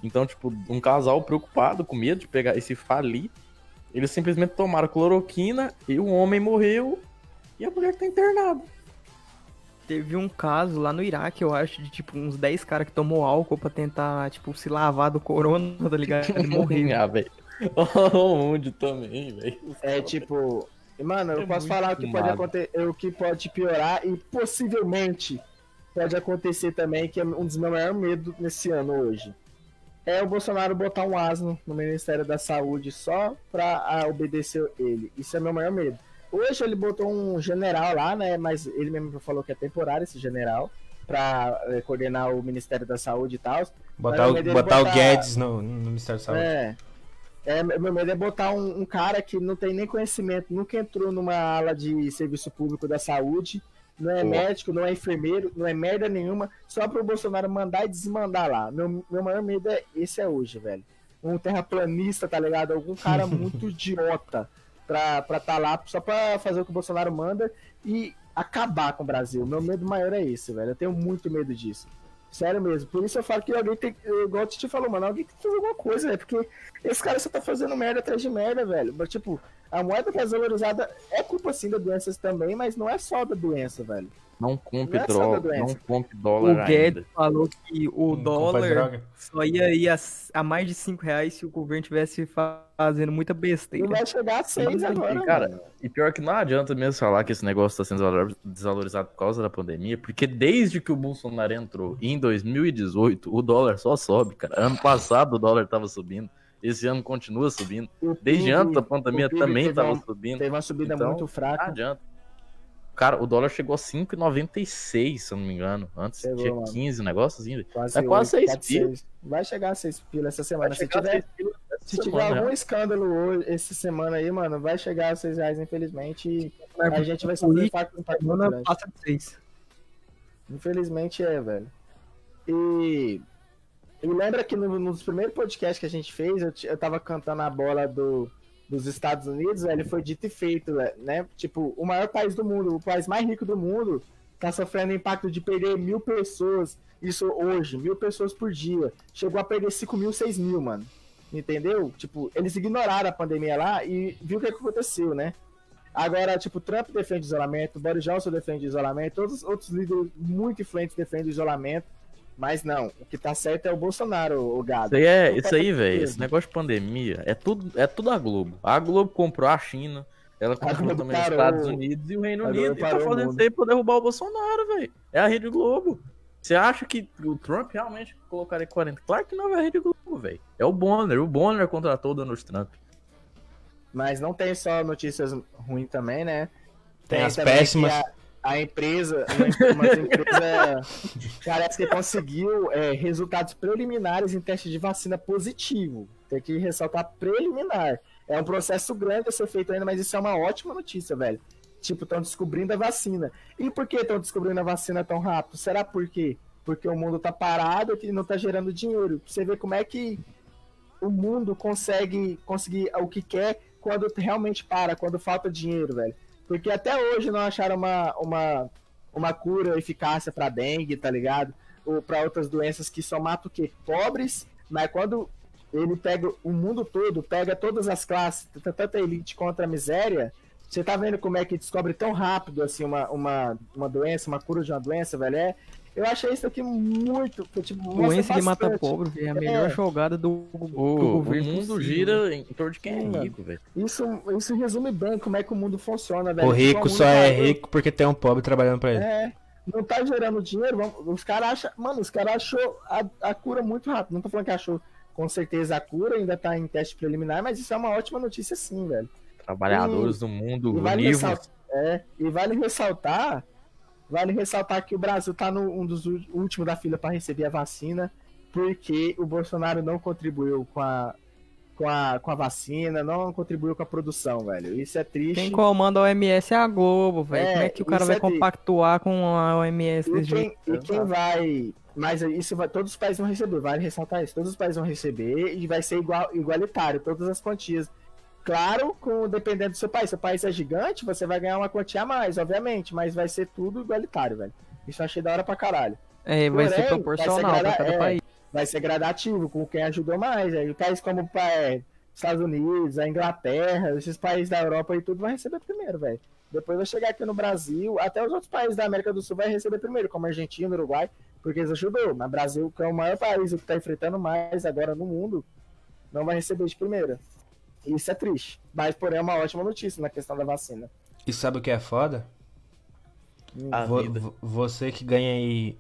Então, tipo, um casal preocupado, com medo de pegar esse falir, eles simplesmente tomaram cloroquina e o homem morreu e a mulher tá internada. Teve um caso lá no Iraque, eu acho, de tipo uns 10 caras que tomou álcool pra tentar, tipo, se lavar do corona, tá ligado? E morrer. ah, velho. Onde também, velho. É tipo. Mano, eu É posso falar o que pode acontecer, o que pode piorar e possivelmente pode acontecer também, que é um dos meus maiores medos nesse ano hoje. É o Bolsonaro botar um asno no Ministério da Saúde só pra ah, obedecer ele. Isso é meu maior medo. Hoje ele botou um general lá, né? Mas ele mesmo falou que é temporário esse general pra eh, coordenar o Ministério da Saúde e tal. Botar, o, Mas ele botar o botar- Guedes no, no Ministério da Saúde. É. É, meu medo é botar um, um cara que não tem nem conhecimento, nunca entrou numa ala de serviço público da saúde, não é Pô. médico, não é enfermeiro, não é merda nenhuma, só pro Bolsonaro mandar e desmandar lá. Meu, meu maior medo é esse é hoje, velho. Um terraplanista, tá ligado? Algum cara muito idiota pra, pra tá lá só pra fazer o que o Bolsonaro manda e acabar com o Brasil. Meu medo maior é esse, velho. Eu tenho muito medo disso. Sério mesmo. Por isso eu falo que alguém tem. Igual o Titi falou, mano, alguém tem que fazer alguma coisa, velho. Porque esse cara só tá fazendo merda atrás de merda, velho. Mas, tipo, a moeda desvalorizada é culpa sim das doenças também, mas não é só da doença, velho. Não compre Não é só droga, da doença. não compre O dólar Guedes ainda. falou que o Não dólar só ia ir a, a mais de 5 reais se o governo tivesse fa- fazendo muita besteira. vai chegar a seis Mas, agora, cara, mano. E pior que não adianta mesmo falar que esse negócio tá sendo desvalor- desvalorizado por causa da pandemia, porque desde que o Bolsonaro entrou em 2018, o dólar só sobe, cara. Ano passado o dólar tava subindo, esse ano continua subindo. Desde antes da pandemia também teve tava uma- subindo. Teve uma subida Então, muito Não fraca. adianta. Cara, o dólar chegou a 5,96, se eu não me engano. Antes Chegou, tinha mano. 15 negócios ainda. Quase É quase oito, seis quase pila. seis. Vai chegar a 6 pila essa semana. Se tiver, se tiver semana, algum né? escândalo hoje, essa semana aí, mano, vai chegar a 6 reais, infelizmente. E a gente vai sofrer política, impacto, impacto Semana grande. passa de 6. Infelizmente é, velho. E. E lembra que no, nos primeiros podcasts que a gente fez, eu, eu tava cantando a bola do, dos Estados Unidos, velho, foi dito e feito, né? Tipo, o maior país do mundo, o país mais rico do mundo, tá sofrendo impacto de perder mil pessoas. Isso hoje, mil pessoas por dia. Chegou a perder 5 mil, 6 mil, mano. Entendeu? Tipo, eles ignoraram a pandemia lá e viu o que, que aconteceu, né? Agora, tipo, Trump defende isolamento, Boris Johnson defende isolamento, todos os outros líderes muito influentes defendem isolamento, mas não, o que tá certo é o Bolsonaro, o gado. Isso aí, é, isso aí velho, esse negócio de pandemia é tudo, é tudo a Globo. A Globo comprou a China, ela comprou também os parou- Estados Unidos e o Reino Unido e tá fazendo isso aí pra derrubar o Bolsonaro, velho. É a Rede Globo. Você acha que o Trump realmente colocaria 40? Claro que não é a Rede Globo, velho. É o Bonner. O Bonner contratou o Donald Trump. Mas não tem só notícias ruins também, né? Tem as também que péssimas. A, a empresa, uma, empresa parece que conseguiu é, resultados preliminares em teste de vacina positivo. Tem que ressaltar preliminar. É um processo grande a ser feito ainda, mas isso é uma ótima notícia, velho. Tipo, estão descobrindo a vacina. E por que estão descobrindo a vacina tão rápido? Será por quê? Porque o mundo tá parado e não tá gerando dinheiro. Você ver como é que o mundo consegue conseguir o que quer quando realmente para, quando falta dinheiro, velho. Porque até hoje não acharam uma, uma, uma cura eficácia pra dengue, tá ligado? Ou pra outras doenças que só matam o quê? Pobres, mas quando ele pega o mundo todo, pega todas as classes, tanto a elite contra a miséria, você tá vendo como é que descobre tão rápido assim uma, uma, uma doença, uma cura de uma doença, velho? É, eu achei isso aqui muito. Tipo, Doença de mata pobre, é a melhor É. jogada do, do O, o governo. mundo possível. gira em torno de quem é rico, velho. Isso, isso resume bem como é que o mundo funciona, velho. O Tipo, rico mundo só é tá- rico porque tem um pobre trabalhando pra ele. É, não tá gerando dinheiro, vamos- os caras acham. Mano, os caras achou a, a cura muito rápido. Não tô falando que achou com certeza a cura, ainda tá em teste preliminar, mas isso é uma ótima notícia sim, velho. Trabalhadores do mundo E vale, ressaltar, é, e vale ressaltar, vale ressaltar que o Brasil tá no um dos últimos da fila para receber a vacina, porque o Bolsonaro não contribuiu com a, com a, com a vacina, não contribuiu com a produção, velho. Isso é triste. Quem comanda a OMS é a Globo, velho. É, Como é que o cara vai é compactuar com a OMS E desse quem, jeito? e quem vai. Mas isso vai, todos os países vão receber, vale ressaltar isso. Todos os países vão receber e vai ser igual, igualitário, todas as quantias. Claro, com, dependendo do seu país. Se o país é gigante, você vai ganhar uma quantia a mais, obviamente, mas vai ser tudo igualitário, velho. Isso eu achei da hora pra caralho. É, vai ser proporcional vai ser pra cada é. país. Vai ser gradativo com quem ajudou mais. Aí, países como é, Estados Unidos, a Inglaterra, esses países da Europa e tudo vai receber primeiro, velho. Depois vai chegar aqui no Brasil, até os outros países da América do Sul vai receber primeiro, como Argentina, Uruguai, porque eles ajudou. Mas Brasil, que é o maior país que está enfrentando mais agora no mundo, não vai receber de primeira. Isso é triste. Mas, porém, é uma ótima notícia na questão da vacina. E sabe o que é foda? A Vo- você que ganha aí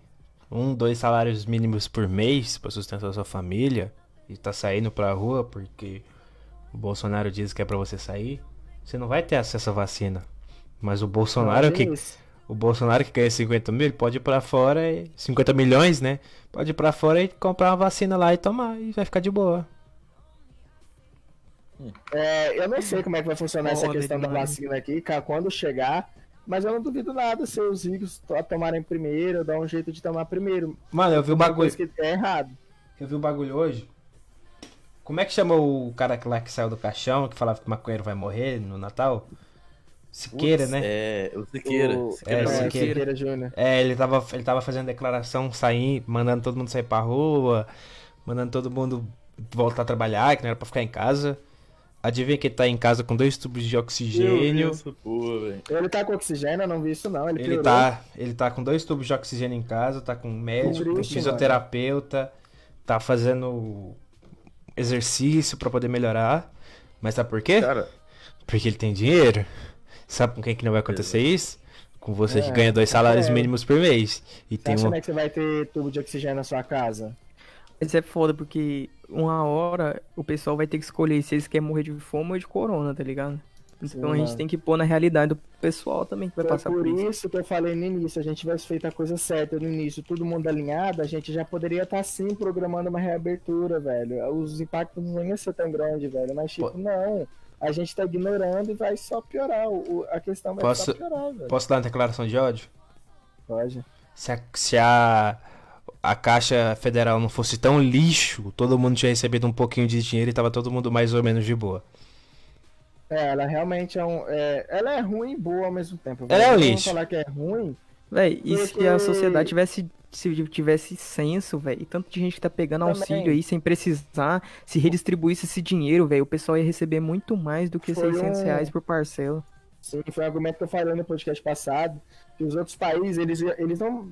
um, dois salários mínimos por mês pra sustentar a sua família e tá saindo pra rua porque o Bolsonaro diz que é pra você sair, você não vai ter acesso à vacina. Mas o Bolsonaro que isso. o Bolsonaro que ganha 50 mil, pode ir pra fora, e- 50 milhões, né? Pode ir pra fora e comprar uma vacina lá e tomar e vai ficar de boa. É, eu não sei como é que vai funcionar essa questão da vacina aqui, ca- quando chegar, mas eu não duvido nada se os ricos to- tomarem primeiro, dar um jeito de tomar primeiro. Mano, eu vi o bagulho. que é errado. Eu vi o bagulho hoje. Como é que chamou o cara que lá que saiu do caixão, que falava que o maconheiro vai morrer no Natal? Siqueira, Putz, né? É, o Siqueira. O- Siqueira É, é, Júnior. Siqueira. Siqueira Júnior. É, ele tava, ele tava fazendo declaração, saindo, mandando todo mundo sair pra rua, mandando todo mundo voltar a trabalhar, que não era pra ficar em casa. Adivinha que ele tá em casa com dois tubos de Eu vi oxigênio. essa porra. Ele tá com oxigênio, eu não vi isso não. Ele, Ele tá, ele tá com dois tubos de oxigênio em casa, tá com um médico, isso, fisioterapeuta, tá fazendo exercício pra poder melhorar. Mas sabe por quê? Cara, Porque ele tem dinheiro. Sabe com quem que não vai acontecer isso? Com você que É, ganha dois salários é. mínimos por mês. E Você tem acha um. né, que você vai ter tubo de oxigênio na sua casa? Isso é foda, porque uma hora o pessoal vai ter que escolher se eles querem morrer de fome ou de corona, tá ligado? Então Sim, a gente mano. tem que pôr na realidade do pessoal também que vai Foi passar por por isso. isso que eu falei no início, a gente tivesse feito a coisa certa no início, todo mundo alinhado, a gente já poderia estar sim programando uma reabertura, velho. Os impactos não iam ser tão grandes, velho. Mas tipo, Po- não. A gente tá ignorando e vai só piorar. O, a questão vai Posso- só piorar, velho. Posso dar uma declaração de ódio? Pode. Se a, se a, a Caixa Federal não fosse tão lixo, todo mundo tinha recebido um pouquinho de dinheiro e tava todo mundo mais ou menos de boa. É, ela realmente é um. é, ela é ruim e boa ao mesmo tempo. Ela é um lixo. falar que é ruim. Véi, e se Porque- a sociedade tivesse, se tivesse senso, velho, e tanto de gente que tá pegando Também. auxílio aí sem precisar, se redistribuísse esse dinheiro, velho, o pessoal ia receber muito mais do que Foi 600 um- reais por parcela. Sim, foi um argumento que eu falei no podcast passado, que os outros países, eles, eles não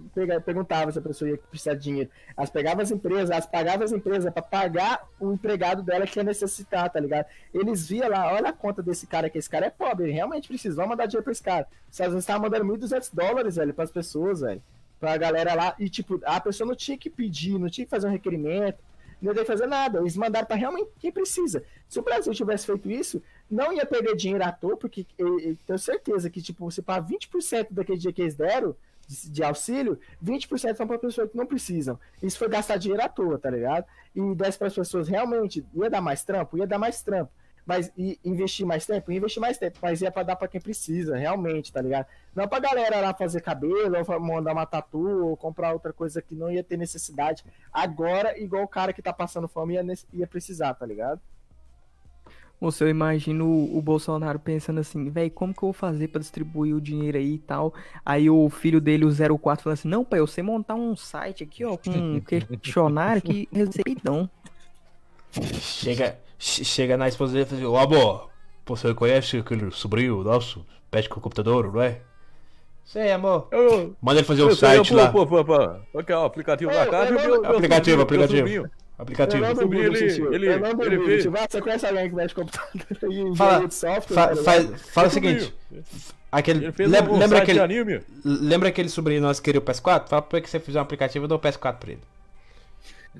perguntavam se a pessoa ia precisar de dinheiro. Elas pegavam as empresas, elas pagavam as empresas pra pagar o empregado dela que ia necessitar, tá ligado? Eles via lá, olha a conta desse cara, que esse cara é pobre, ele realmente precisa, vamos mandar dinheiro pra esse cara. Os Estados Unidos estavam mandando 1.200 dólares, velho, pras pessoas, velho. Pra galera lá, e tipo, a pessoa não tinha que pedir, não tinha que fazer um requerimento, não ia fazer nada, eles mandaram pra realmente quem precisa. Se o Brasil tivesse feito isso, não ia perder dinheiro à toa, porque eu, eu tenho certeza que, tipo, você paga 20% daquele dia que eles deram de, de auxílio, 20% são para pessoas que não precisam. Isso foi gastar dinheiro à toa, tá ligado? E desse para as pessoas realmente, ia dar mais trampo? Ia dar mais trampo. Mas e investir mais tempo? Investir mais tempo, mas ia para dar para quem precisa, realmente, tá ligado? Não pra galera lá fazer cabelo, ou mandar uma tatu, ou comprar outra coisa que não ia ter necessidade agora, igual o cara que tá passando fome ia, ia precisar, tá ligado? Moço, eu imagino o, Bolsonaro pensando assim, velho, como que eu vou fazer pra distribuir o dinheiro aí e tal? Aí o filho dele, o 04, falando assim, não, pai, você montar um site aqui, ó, com um questionário que receitão. Chega, che- chega na esposa dele e fala assim, ô amor, você conhece aquele sobrinho nosso? Pede com o computador, não é? Sei, amor. Eu, Manda ele fazer o eu, site eu, lá. Pô, pô, pô, pô. Aqui, ó, aplicativo da Eu- casa. meu- meu Aplicativo, sobrinho, meu aplicativo. sobrinho. Aplicativo. Eu não Subir duvido, ele- ele- eu não ele duvido. fez-. Vai, Você conhece alguém que mexe com computador e Fala- de software? Fa- tá faz- fala o Meu seguinte, sobrinho. aquele, Ele um, um lembra, de aquele, lembra aquele sobrinho nosso que queria o PS4? Fala pra ele que você fizer um aplicativo e dou o PS4 pra ele.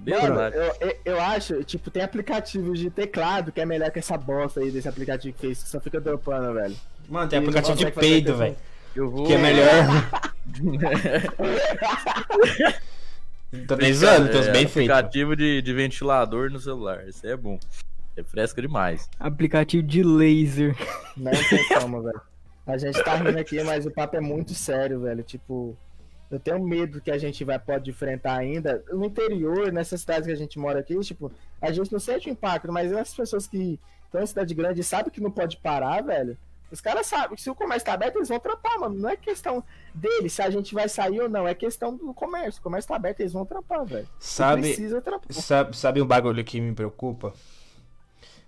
Mano, eu, eu, eu acho, tipo, tem aplicativos de teclado que é melhor que essa bosta aí desse aplicativo que fez, que só fica dropando, velho. Mano, tem E aplicativo de peido, velho. Vou. Que é melhor. Tô nem zoando, tem uns É, bem feitos. aplicativo de, de ventilador no celular. Isso aí é bom. É fresca demais. Aplicativo de laser. Não tem como, velho. A gente tá rindo aqui, mas o papo é muito sério, velho. Tipo, eu tenho medo que a gente vai pode enfrentar ainda. No interior, nessas cidades que a gente mora aqui, tipo, a gente não sente o impacto, mas as pessoas que estão em cidade grande sabem que não pode parar, velho. Os caras sabem que se o comércio tá aberto, eles vão trampar, mano. Não é questão deles se a gente vai sair ou não, é questão do comércio. O comércio tá aberto, eles vão trampar, velho. Sabe, Precisa trampar. sabe, sabe um bagulho que me preocupa?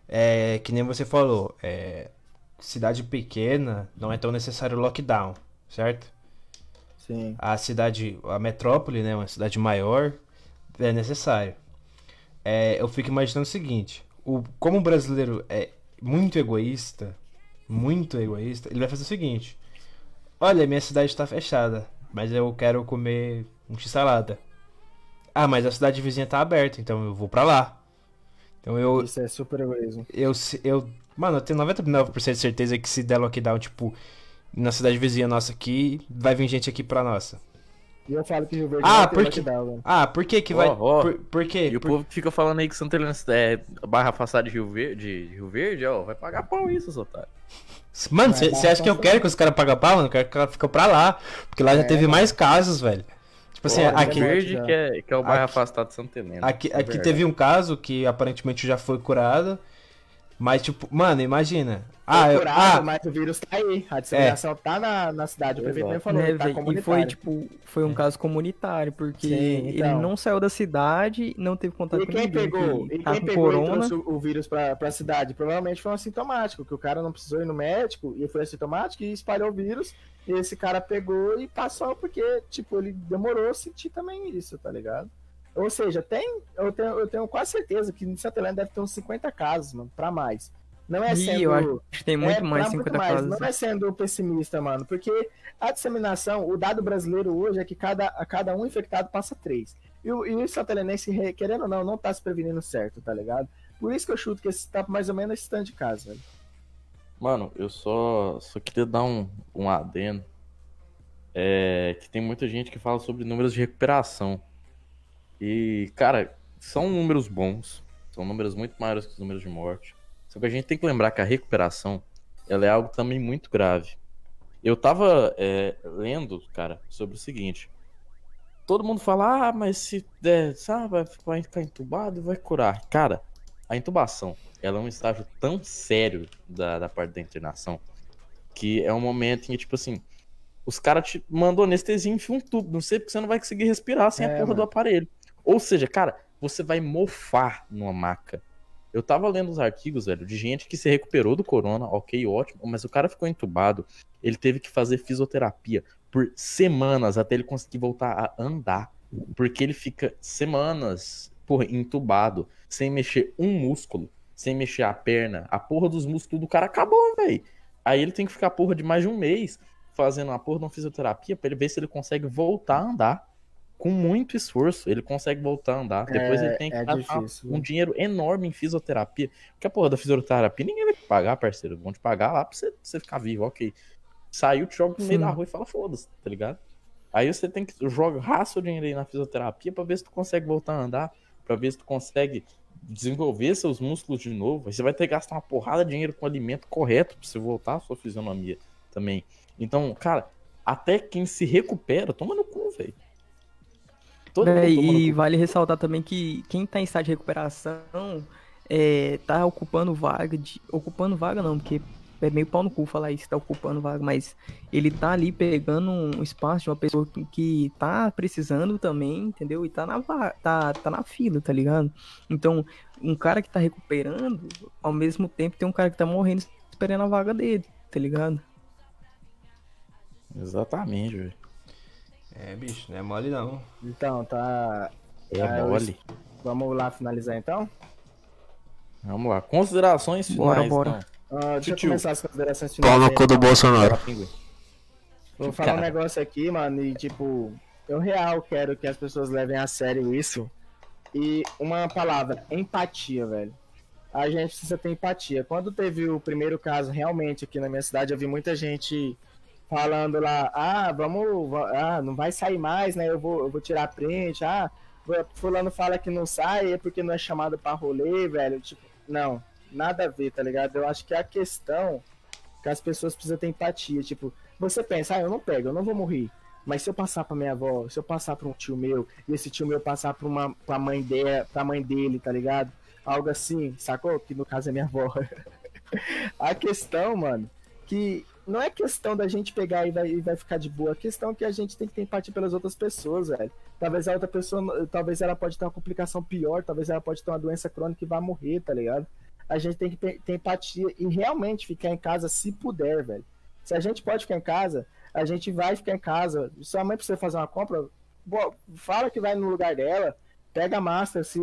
É que nem você falou, é, cidade pequena não é tão necessário lockdown, certo? Sim. A cidade, a metrópole, né, uma cidade maior, é necessário. É, eu fico imaginando o seguinte, o, como o brasileiro é muito egoísta, muito egoísta, ele vai fazer o seguinte, olha, minha cidade está fechada, mas eu quero comer um x-salada. Ah, mas a cidade vizinha tá aberta, então eu vou pra lá. Então eu, Isso é super egoísmo. eu, eu, mano, eu tenho 99% de certeza que se der lockdown, tipo, na cidade vizinha nossa aqui, vai vir gente aqui pra nossa. E eu falo que Rio Verde Ah, por lockdown, velho. Ah, por que que vai... Ó, ó. Por, por quê? E o Por- povo que fica falando aí que Santa Helena é barra afastada de Rio Verde, de Rio Verde, ó, vai pagar pau isso, seu otário. Mano, você acha que eu quero que os caras pagam pau, mano? Eu quero que ela fique pra lá. Porque lá já É, teve mano. mais casos, velho. Tipo assim, aqui, Rio Verde já. que é, que é o bairro Aqui- afastado de Santa Helena. aqui, É aqui teve um caso que aparentemente já foi curado. Mas, tipo, mano, imagina. Ah, eu, curado, ah, mas o vírus tá aí. A disseminação tá na, na cidade. O prefeito mesmo falou, Né, ele tá e foi, tipo, foi um caso comunitário, porque Sim, ele então. não saiu da cidade, não teve contato E com quem ninguém. pegou, que e tá quem pegou e corona, trouxe o o vírus pra, pra cidade? Provavelmente foi um assintomático, que o cara não precisou ir no médico e foi assintomático e espalhou o vírus. E esse cara pegou e passou porque, tipo, ele demorou a sentir também isso, tá ligado? Ou seja, tem, eu, tenho, eu tenho quase certeza que em Santa Helena deve ter uns 50 casos, mano, pra mais. Não é Ih, sendo. eu acho que tem muito é, mais pra 50 mais. casos. Não é sendo pessimista, mano, porque a disseminação, o dado brasileiro hoje é que cada, a cada um infectado passa três. E o, e o re- querendo ou não, não tá se prevenindo certo, tá ligado? Por isso que eu chuto que esse tá mais ou menos esse tanto de casa, velho. Mano, eu só, só queria dar um, um adendo. É, que tem muita gente que fala sobre números de recuperação. E, cara, são números bons. São números muito maiores que os números de morte. Só que a gente tem que lembrar que a recuperação ela é algo também muito grave. Eu tava é, lendo, cara, sobre o seguinte. Todo mundo fala, ah, mas se der, sabe, vai- vai ficar entubado e vai curar. Cara, a intubação, ela é um estágio tão sério da, da parte da internação que é um momento em que, tipo assim, os caras te mandam anestesia e enfiam um tubo. Não sei porque você não vai conseguir respirar sem a É, porra mano. do aparelho. Ou seja, cara, você vai mofar numa maca. Eu tava lendo os artigos, velho, de gente que se recuperou do corona, ok, ótimo, mas o cara ficou entubado, ele teve que fazer fisioterapia por semanas até ele conseguir voltar a andar. Porque ele fica semanas, porra, entubado, sem mexer um músculo, sem mexer a perna. A porra dos músculos do cara acabou, velho. Aí ele tem que ficar porra de mais de um mês fazendo uma porra de uma fisioterapia pra ele ver se ele consegue voltar a andar. Com muito esforço, ele consegue voltar a andar. Depois É- ele tem que é gastar um viu? dinheiro enorme em fisioterapia. Porque a porra da fisioterapia ninguém vai te pagar, parceiro. Vão te pagar lá pra você, pra você ficar vivo, ok. Saiu, te joga no meio Sim. da rua e fala foda-se, tá ligado? Aí você tem que jogar seu dinheiro aí na fisioterapia pra ver se tu consegue voltar a andar, pra ver se tu consegue desenvolver seus músculos de novo. Aí você vai ter que gastar uma porrada de dinheiro com o alimento correto pra você voltar à sua fisionomia também. Então, cara, até quem se recupera, toma no cu, velho. Todo no e vale ressaltar também que quem tá em estado de recuperação é, tá ocupando vaga de. Ocupando vaga não, porque é meio pau no cu falar isso, tá ocupando vaga, mas ele tá ali pegando um espaço de uma pessoa que, que tá precisando também, entendeu? E tá na, tá, tá na fila, tá ligado? Então, um cara que tá recuperando, ao mesmo tempo tem um cara que tá morrendo esperando a vaga dele, tá ligado? Exatamente, velho. É, bicho, não é mole não. Então, tá. É Ah, eu- mole. Vamos lá finalizar então? Vamos lá. Considerações Bora, finais. bora. então. Ah, deixa eu começar as considerações finais. aí, cu do então. Bolsonaro. Bora. Vou falar um Cara. negócio aqui, mano, e tipo, eu real quero que as pessoas levem a sério isso. E uma palavra, empatia, velho. A gente precisa ter empatia. Quando teve o primeiro caso, realmente, aqui na minha cidade, eu vi muita gente falando lá, ah, vamos, va- ah, não vai sair mais, né? Eu vou, eu vou tirar print, ah, fulano fala que não sai, é porque não é chamado pra rolê, velho. Tipo, não, nada a ver, tá ligado? Eu acho que a questão é que as pessoas precisam ter empatia, tipo, você pensa, ah, eu não pego, eu não vou morrer. Mas se eu passar pra minha avó, se eu passar pra um tio meu, e esse tio meu passar pra, uma, pra, mãe, de, pra mãe dele, tá ligado? Algo assim, sacou? Que no caso é minha avó. a questão, mano, que não é questão da gente pegar e vai, e vai ficar de boa. A questão é que a gente tem que ter empatia pelas outras pessoas, velho. Talvez a outra pessoa, talvez ela pode ter uma complicação pior, talvez ela pode ter uma doença crônica e vai morrer, tá ligado? A gente tem que ter empatia e realmente ficar em casa se puder, velho. Se a gente pode ficar em casa, a gente vai ficar em casa. Sua mãe precisa fazer uma compra, bo- fala que vai no lugar dela, pega a máscara, se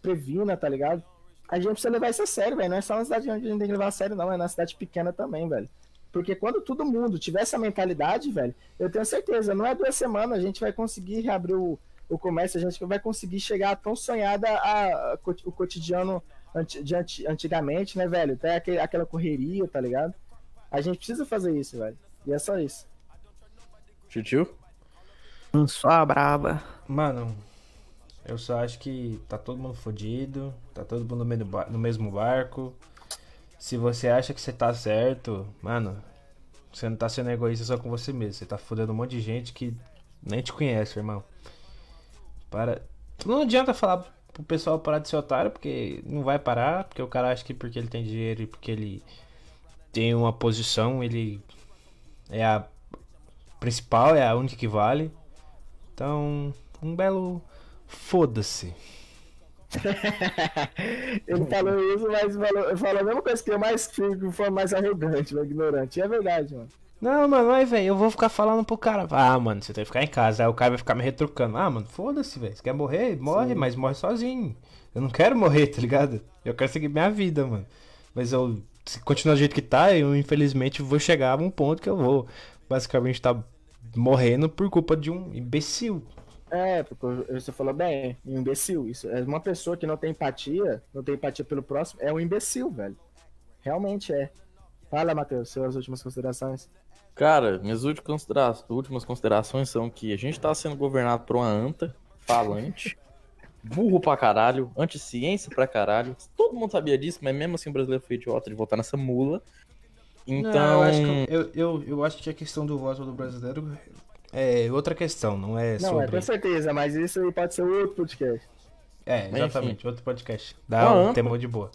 previna, tá ligado? A gente precisa levar isso a sério, velho. Não é só na cidade onde a gente tem que levar a sério, não. É na cidade pequena também, velho. Porque quando todo mundo tiver essa mentalidade, velho, eu tenho certeza, não é duas semanas, a gente vai conseguir reabrir o, o comércio, a gente vai conseguir chegar tão sonhada a, a o cotidiano anti- de anti- antigamente, né, velho? Até aquele, aquela correria, tá ligado? A gente precisa fazer isso, velho. E é só isso. Tio? Só a braba. Mano, eu só acho que tá todo mundo fodido, tá todo mundo no mesmo barco. Se você acha que você tá certo, mano, você não tá sendo egoísta só com você mesmo. Você tá fodendo um monte de gente que nem te conhece, irmão. Para. Não adianta falar pro pessoal parar de ser otário, porque não vai parar, porque o cara acha que porque ele tem dinheiro e porque ele tem uma posição, ele é a principal, é a única que vale. Então, um belo foda-se. Ele falou isso, mas falou, falou a mesma coisa que eu, mais que foi mais arrogante, mais ignorante. E é verdade, mano. Não, mano, aí, velho, eu vou ficar falando pro cara. Ah, mano, você tem que ficar em casa. Aí o cara vai ficar me retrucando. Ah, mano, foda-se, velho. Você quer morrer? Morre, Sim. mas morre sozinho. Eu não quero morrer, tá ligado? Eu quero seguir minha vida, mano. Mas eu, se continuar do jeito que tá, eu infelizmente vou chegar a um ponto que eu vou basicamente tá morrendo por culpa de um imbecil. É, porque você falou bem, um imbecil. Isso é uma pessoa que não tem empatia, não tem empatia pelo próximo, é um imbecil, velho. Realmente é. Fala, Matheus, suas últimas considerações. Cara, minhas últimas considerações são que a gente tá sendo governado por uma anta falante, burro pra caralho, anti-ciência pra caralho. Todo mundo sabia disso, mas mesmo assim o brasileiro foi idiota de votar nessa mula. Então. Não, eu, acho que, eu, eu, eu, acho que a questão do voto do brasileiro é outra questão, não é não, sobre. Não, é com certeza, mas isso aí pode ser outro podcast. É, exatamente, outro podcast. Dá um tema de boa.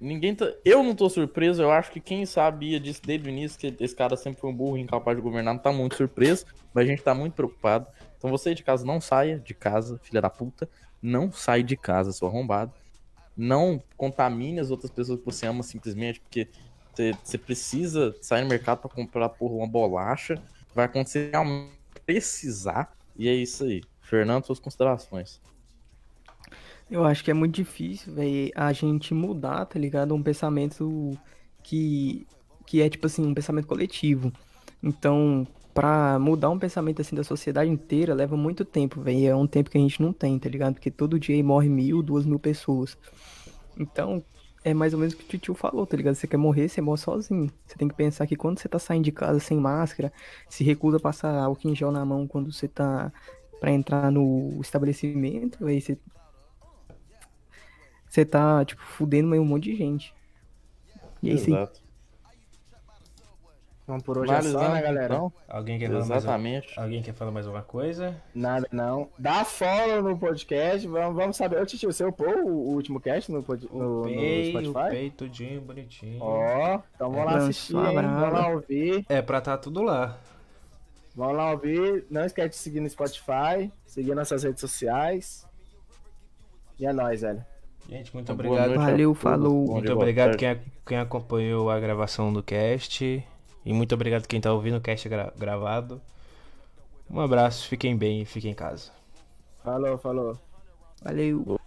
Ninguém tá... Eu não tô surpreso, eu acho que quem sabia disso desde o início, que esse cara sempre foi um burro incapaz de governar, não tá muito surpreso, mas a gente tá muito preocupado. Então você de casa não saia de casa, filha da puta. Não sai de casa, seu arrombado. Não contamine as outras pessoas que você ama simplesmente porque você precisa sair no mercado para comprar porra, uma bolacha. Vai acontecer realmente precisar. E é isso aí. Fernando, suas considerações. Eu acho que é muito difícil, velho, a gente mudar, tá ligado? Um pensamento que, que é, tipo assim, um pensamento coletivo. Então, pra mudar um pensamento, assim, da sociedade inteira, leva muito tempo, velho. É um tempo que a gente não tem, tá ligado? Porque todo dia morre mil, duas mil pessoas. Então, é mais ou menos o que o tio falou, tá ligado? Você quer morrer, você morre sozinho. Você tem que pensar que quando você tá saindo de casa sem máscara, se recusa a passar álcool em gel na mão quando você tá para entrar no estabelecimento, aí você você tá, tipo, fudendo meio um monte de gente. E é isso aí. Então por hoje é só, né, galera? Então, alguém quer falar Exatamente. Mais, alguém quer falar mais alguma coisa? Nada, não. Dá follow no podcast. Vamos, vamos saber. Ô, Titi, você upou o, último cast no, pod, no, upei, no Spotify? Upei tudinho, bonitinho. Ó, então vamos lá assistir, hein? Vamos lá ouvir. É pra tá tudo lá. Vamos lá ouvir. Não esquece de seguir no Spotify, seguir nossas redes sociais. E é nóis, velho. Gente, muito obrigado. Valeu, falou. Muito obrigado quem, quem acompanhou a gravação do cast. E muito obrigado quem tá ouvindo o cast gra gravado. Um abraço, fiquem bem e fiquem em casa. Falou, falou. Valeu.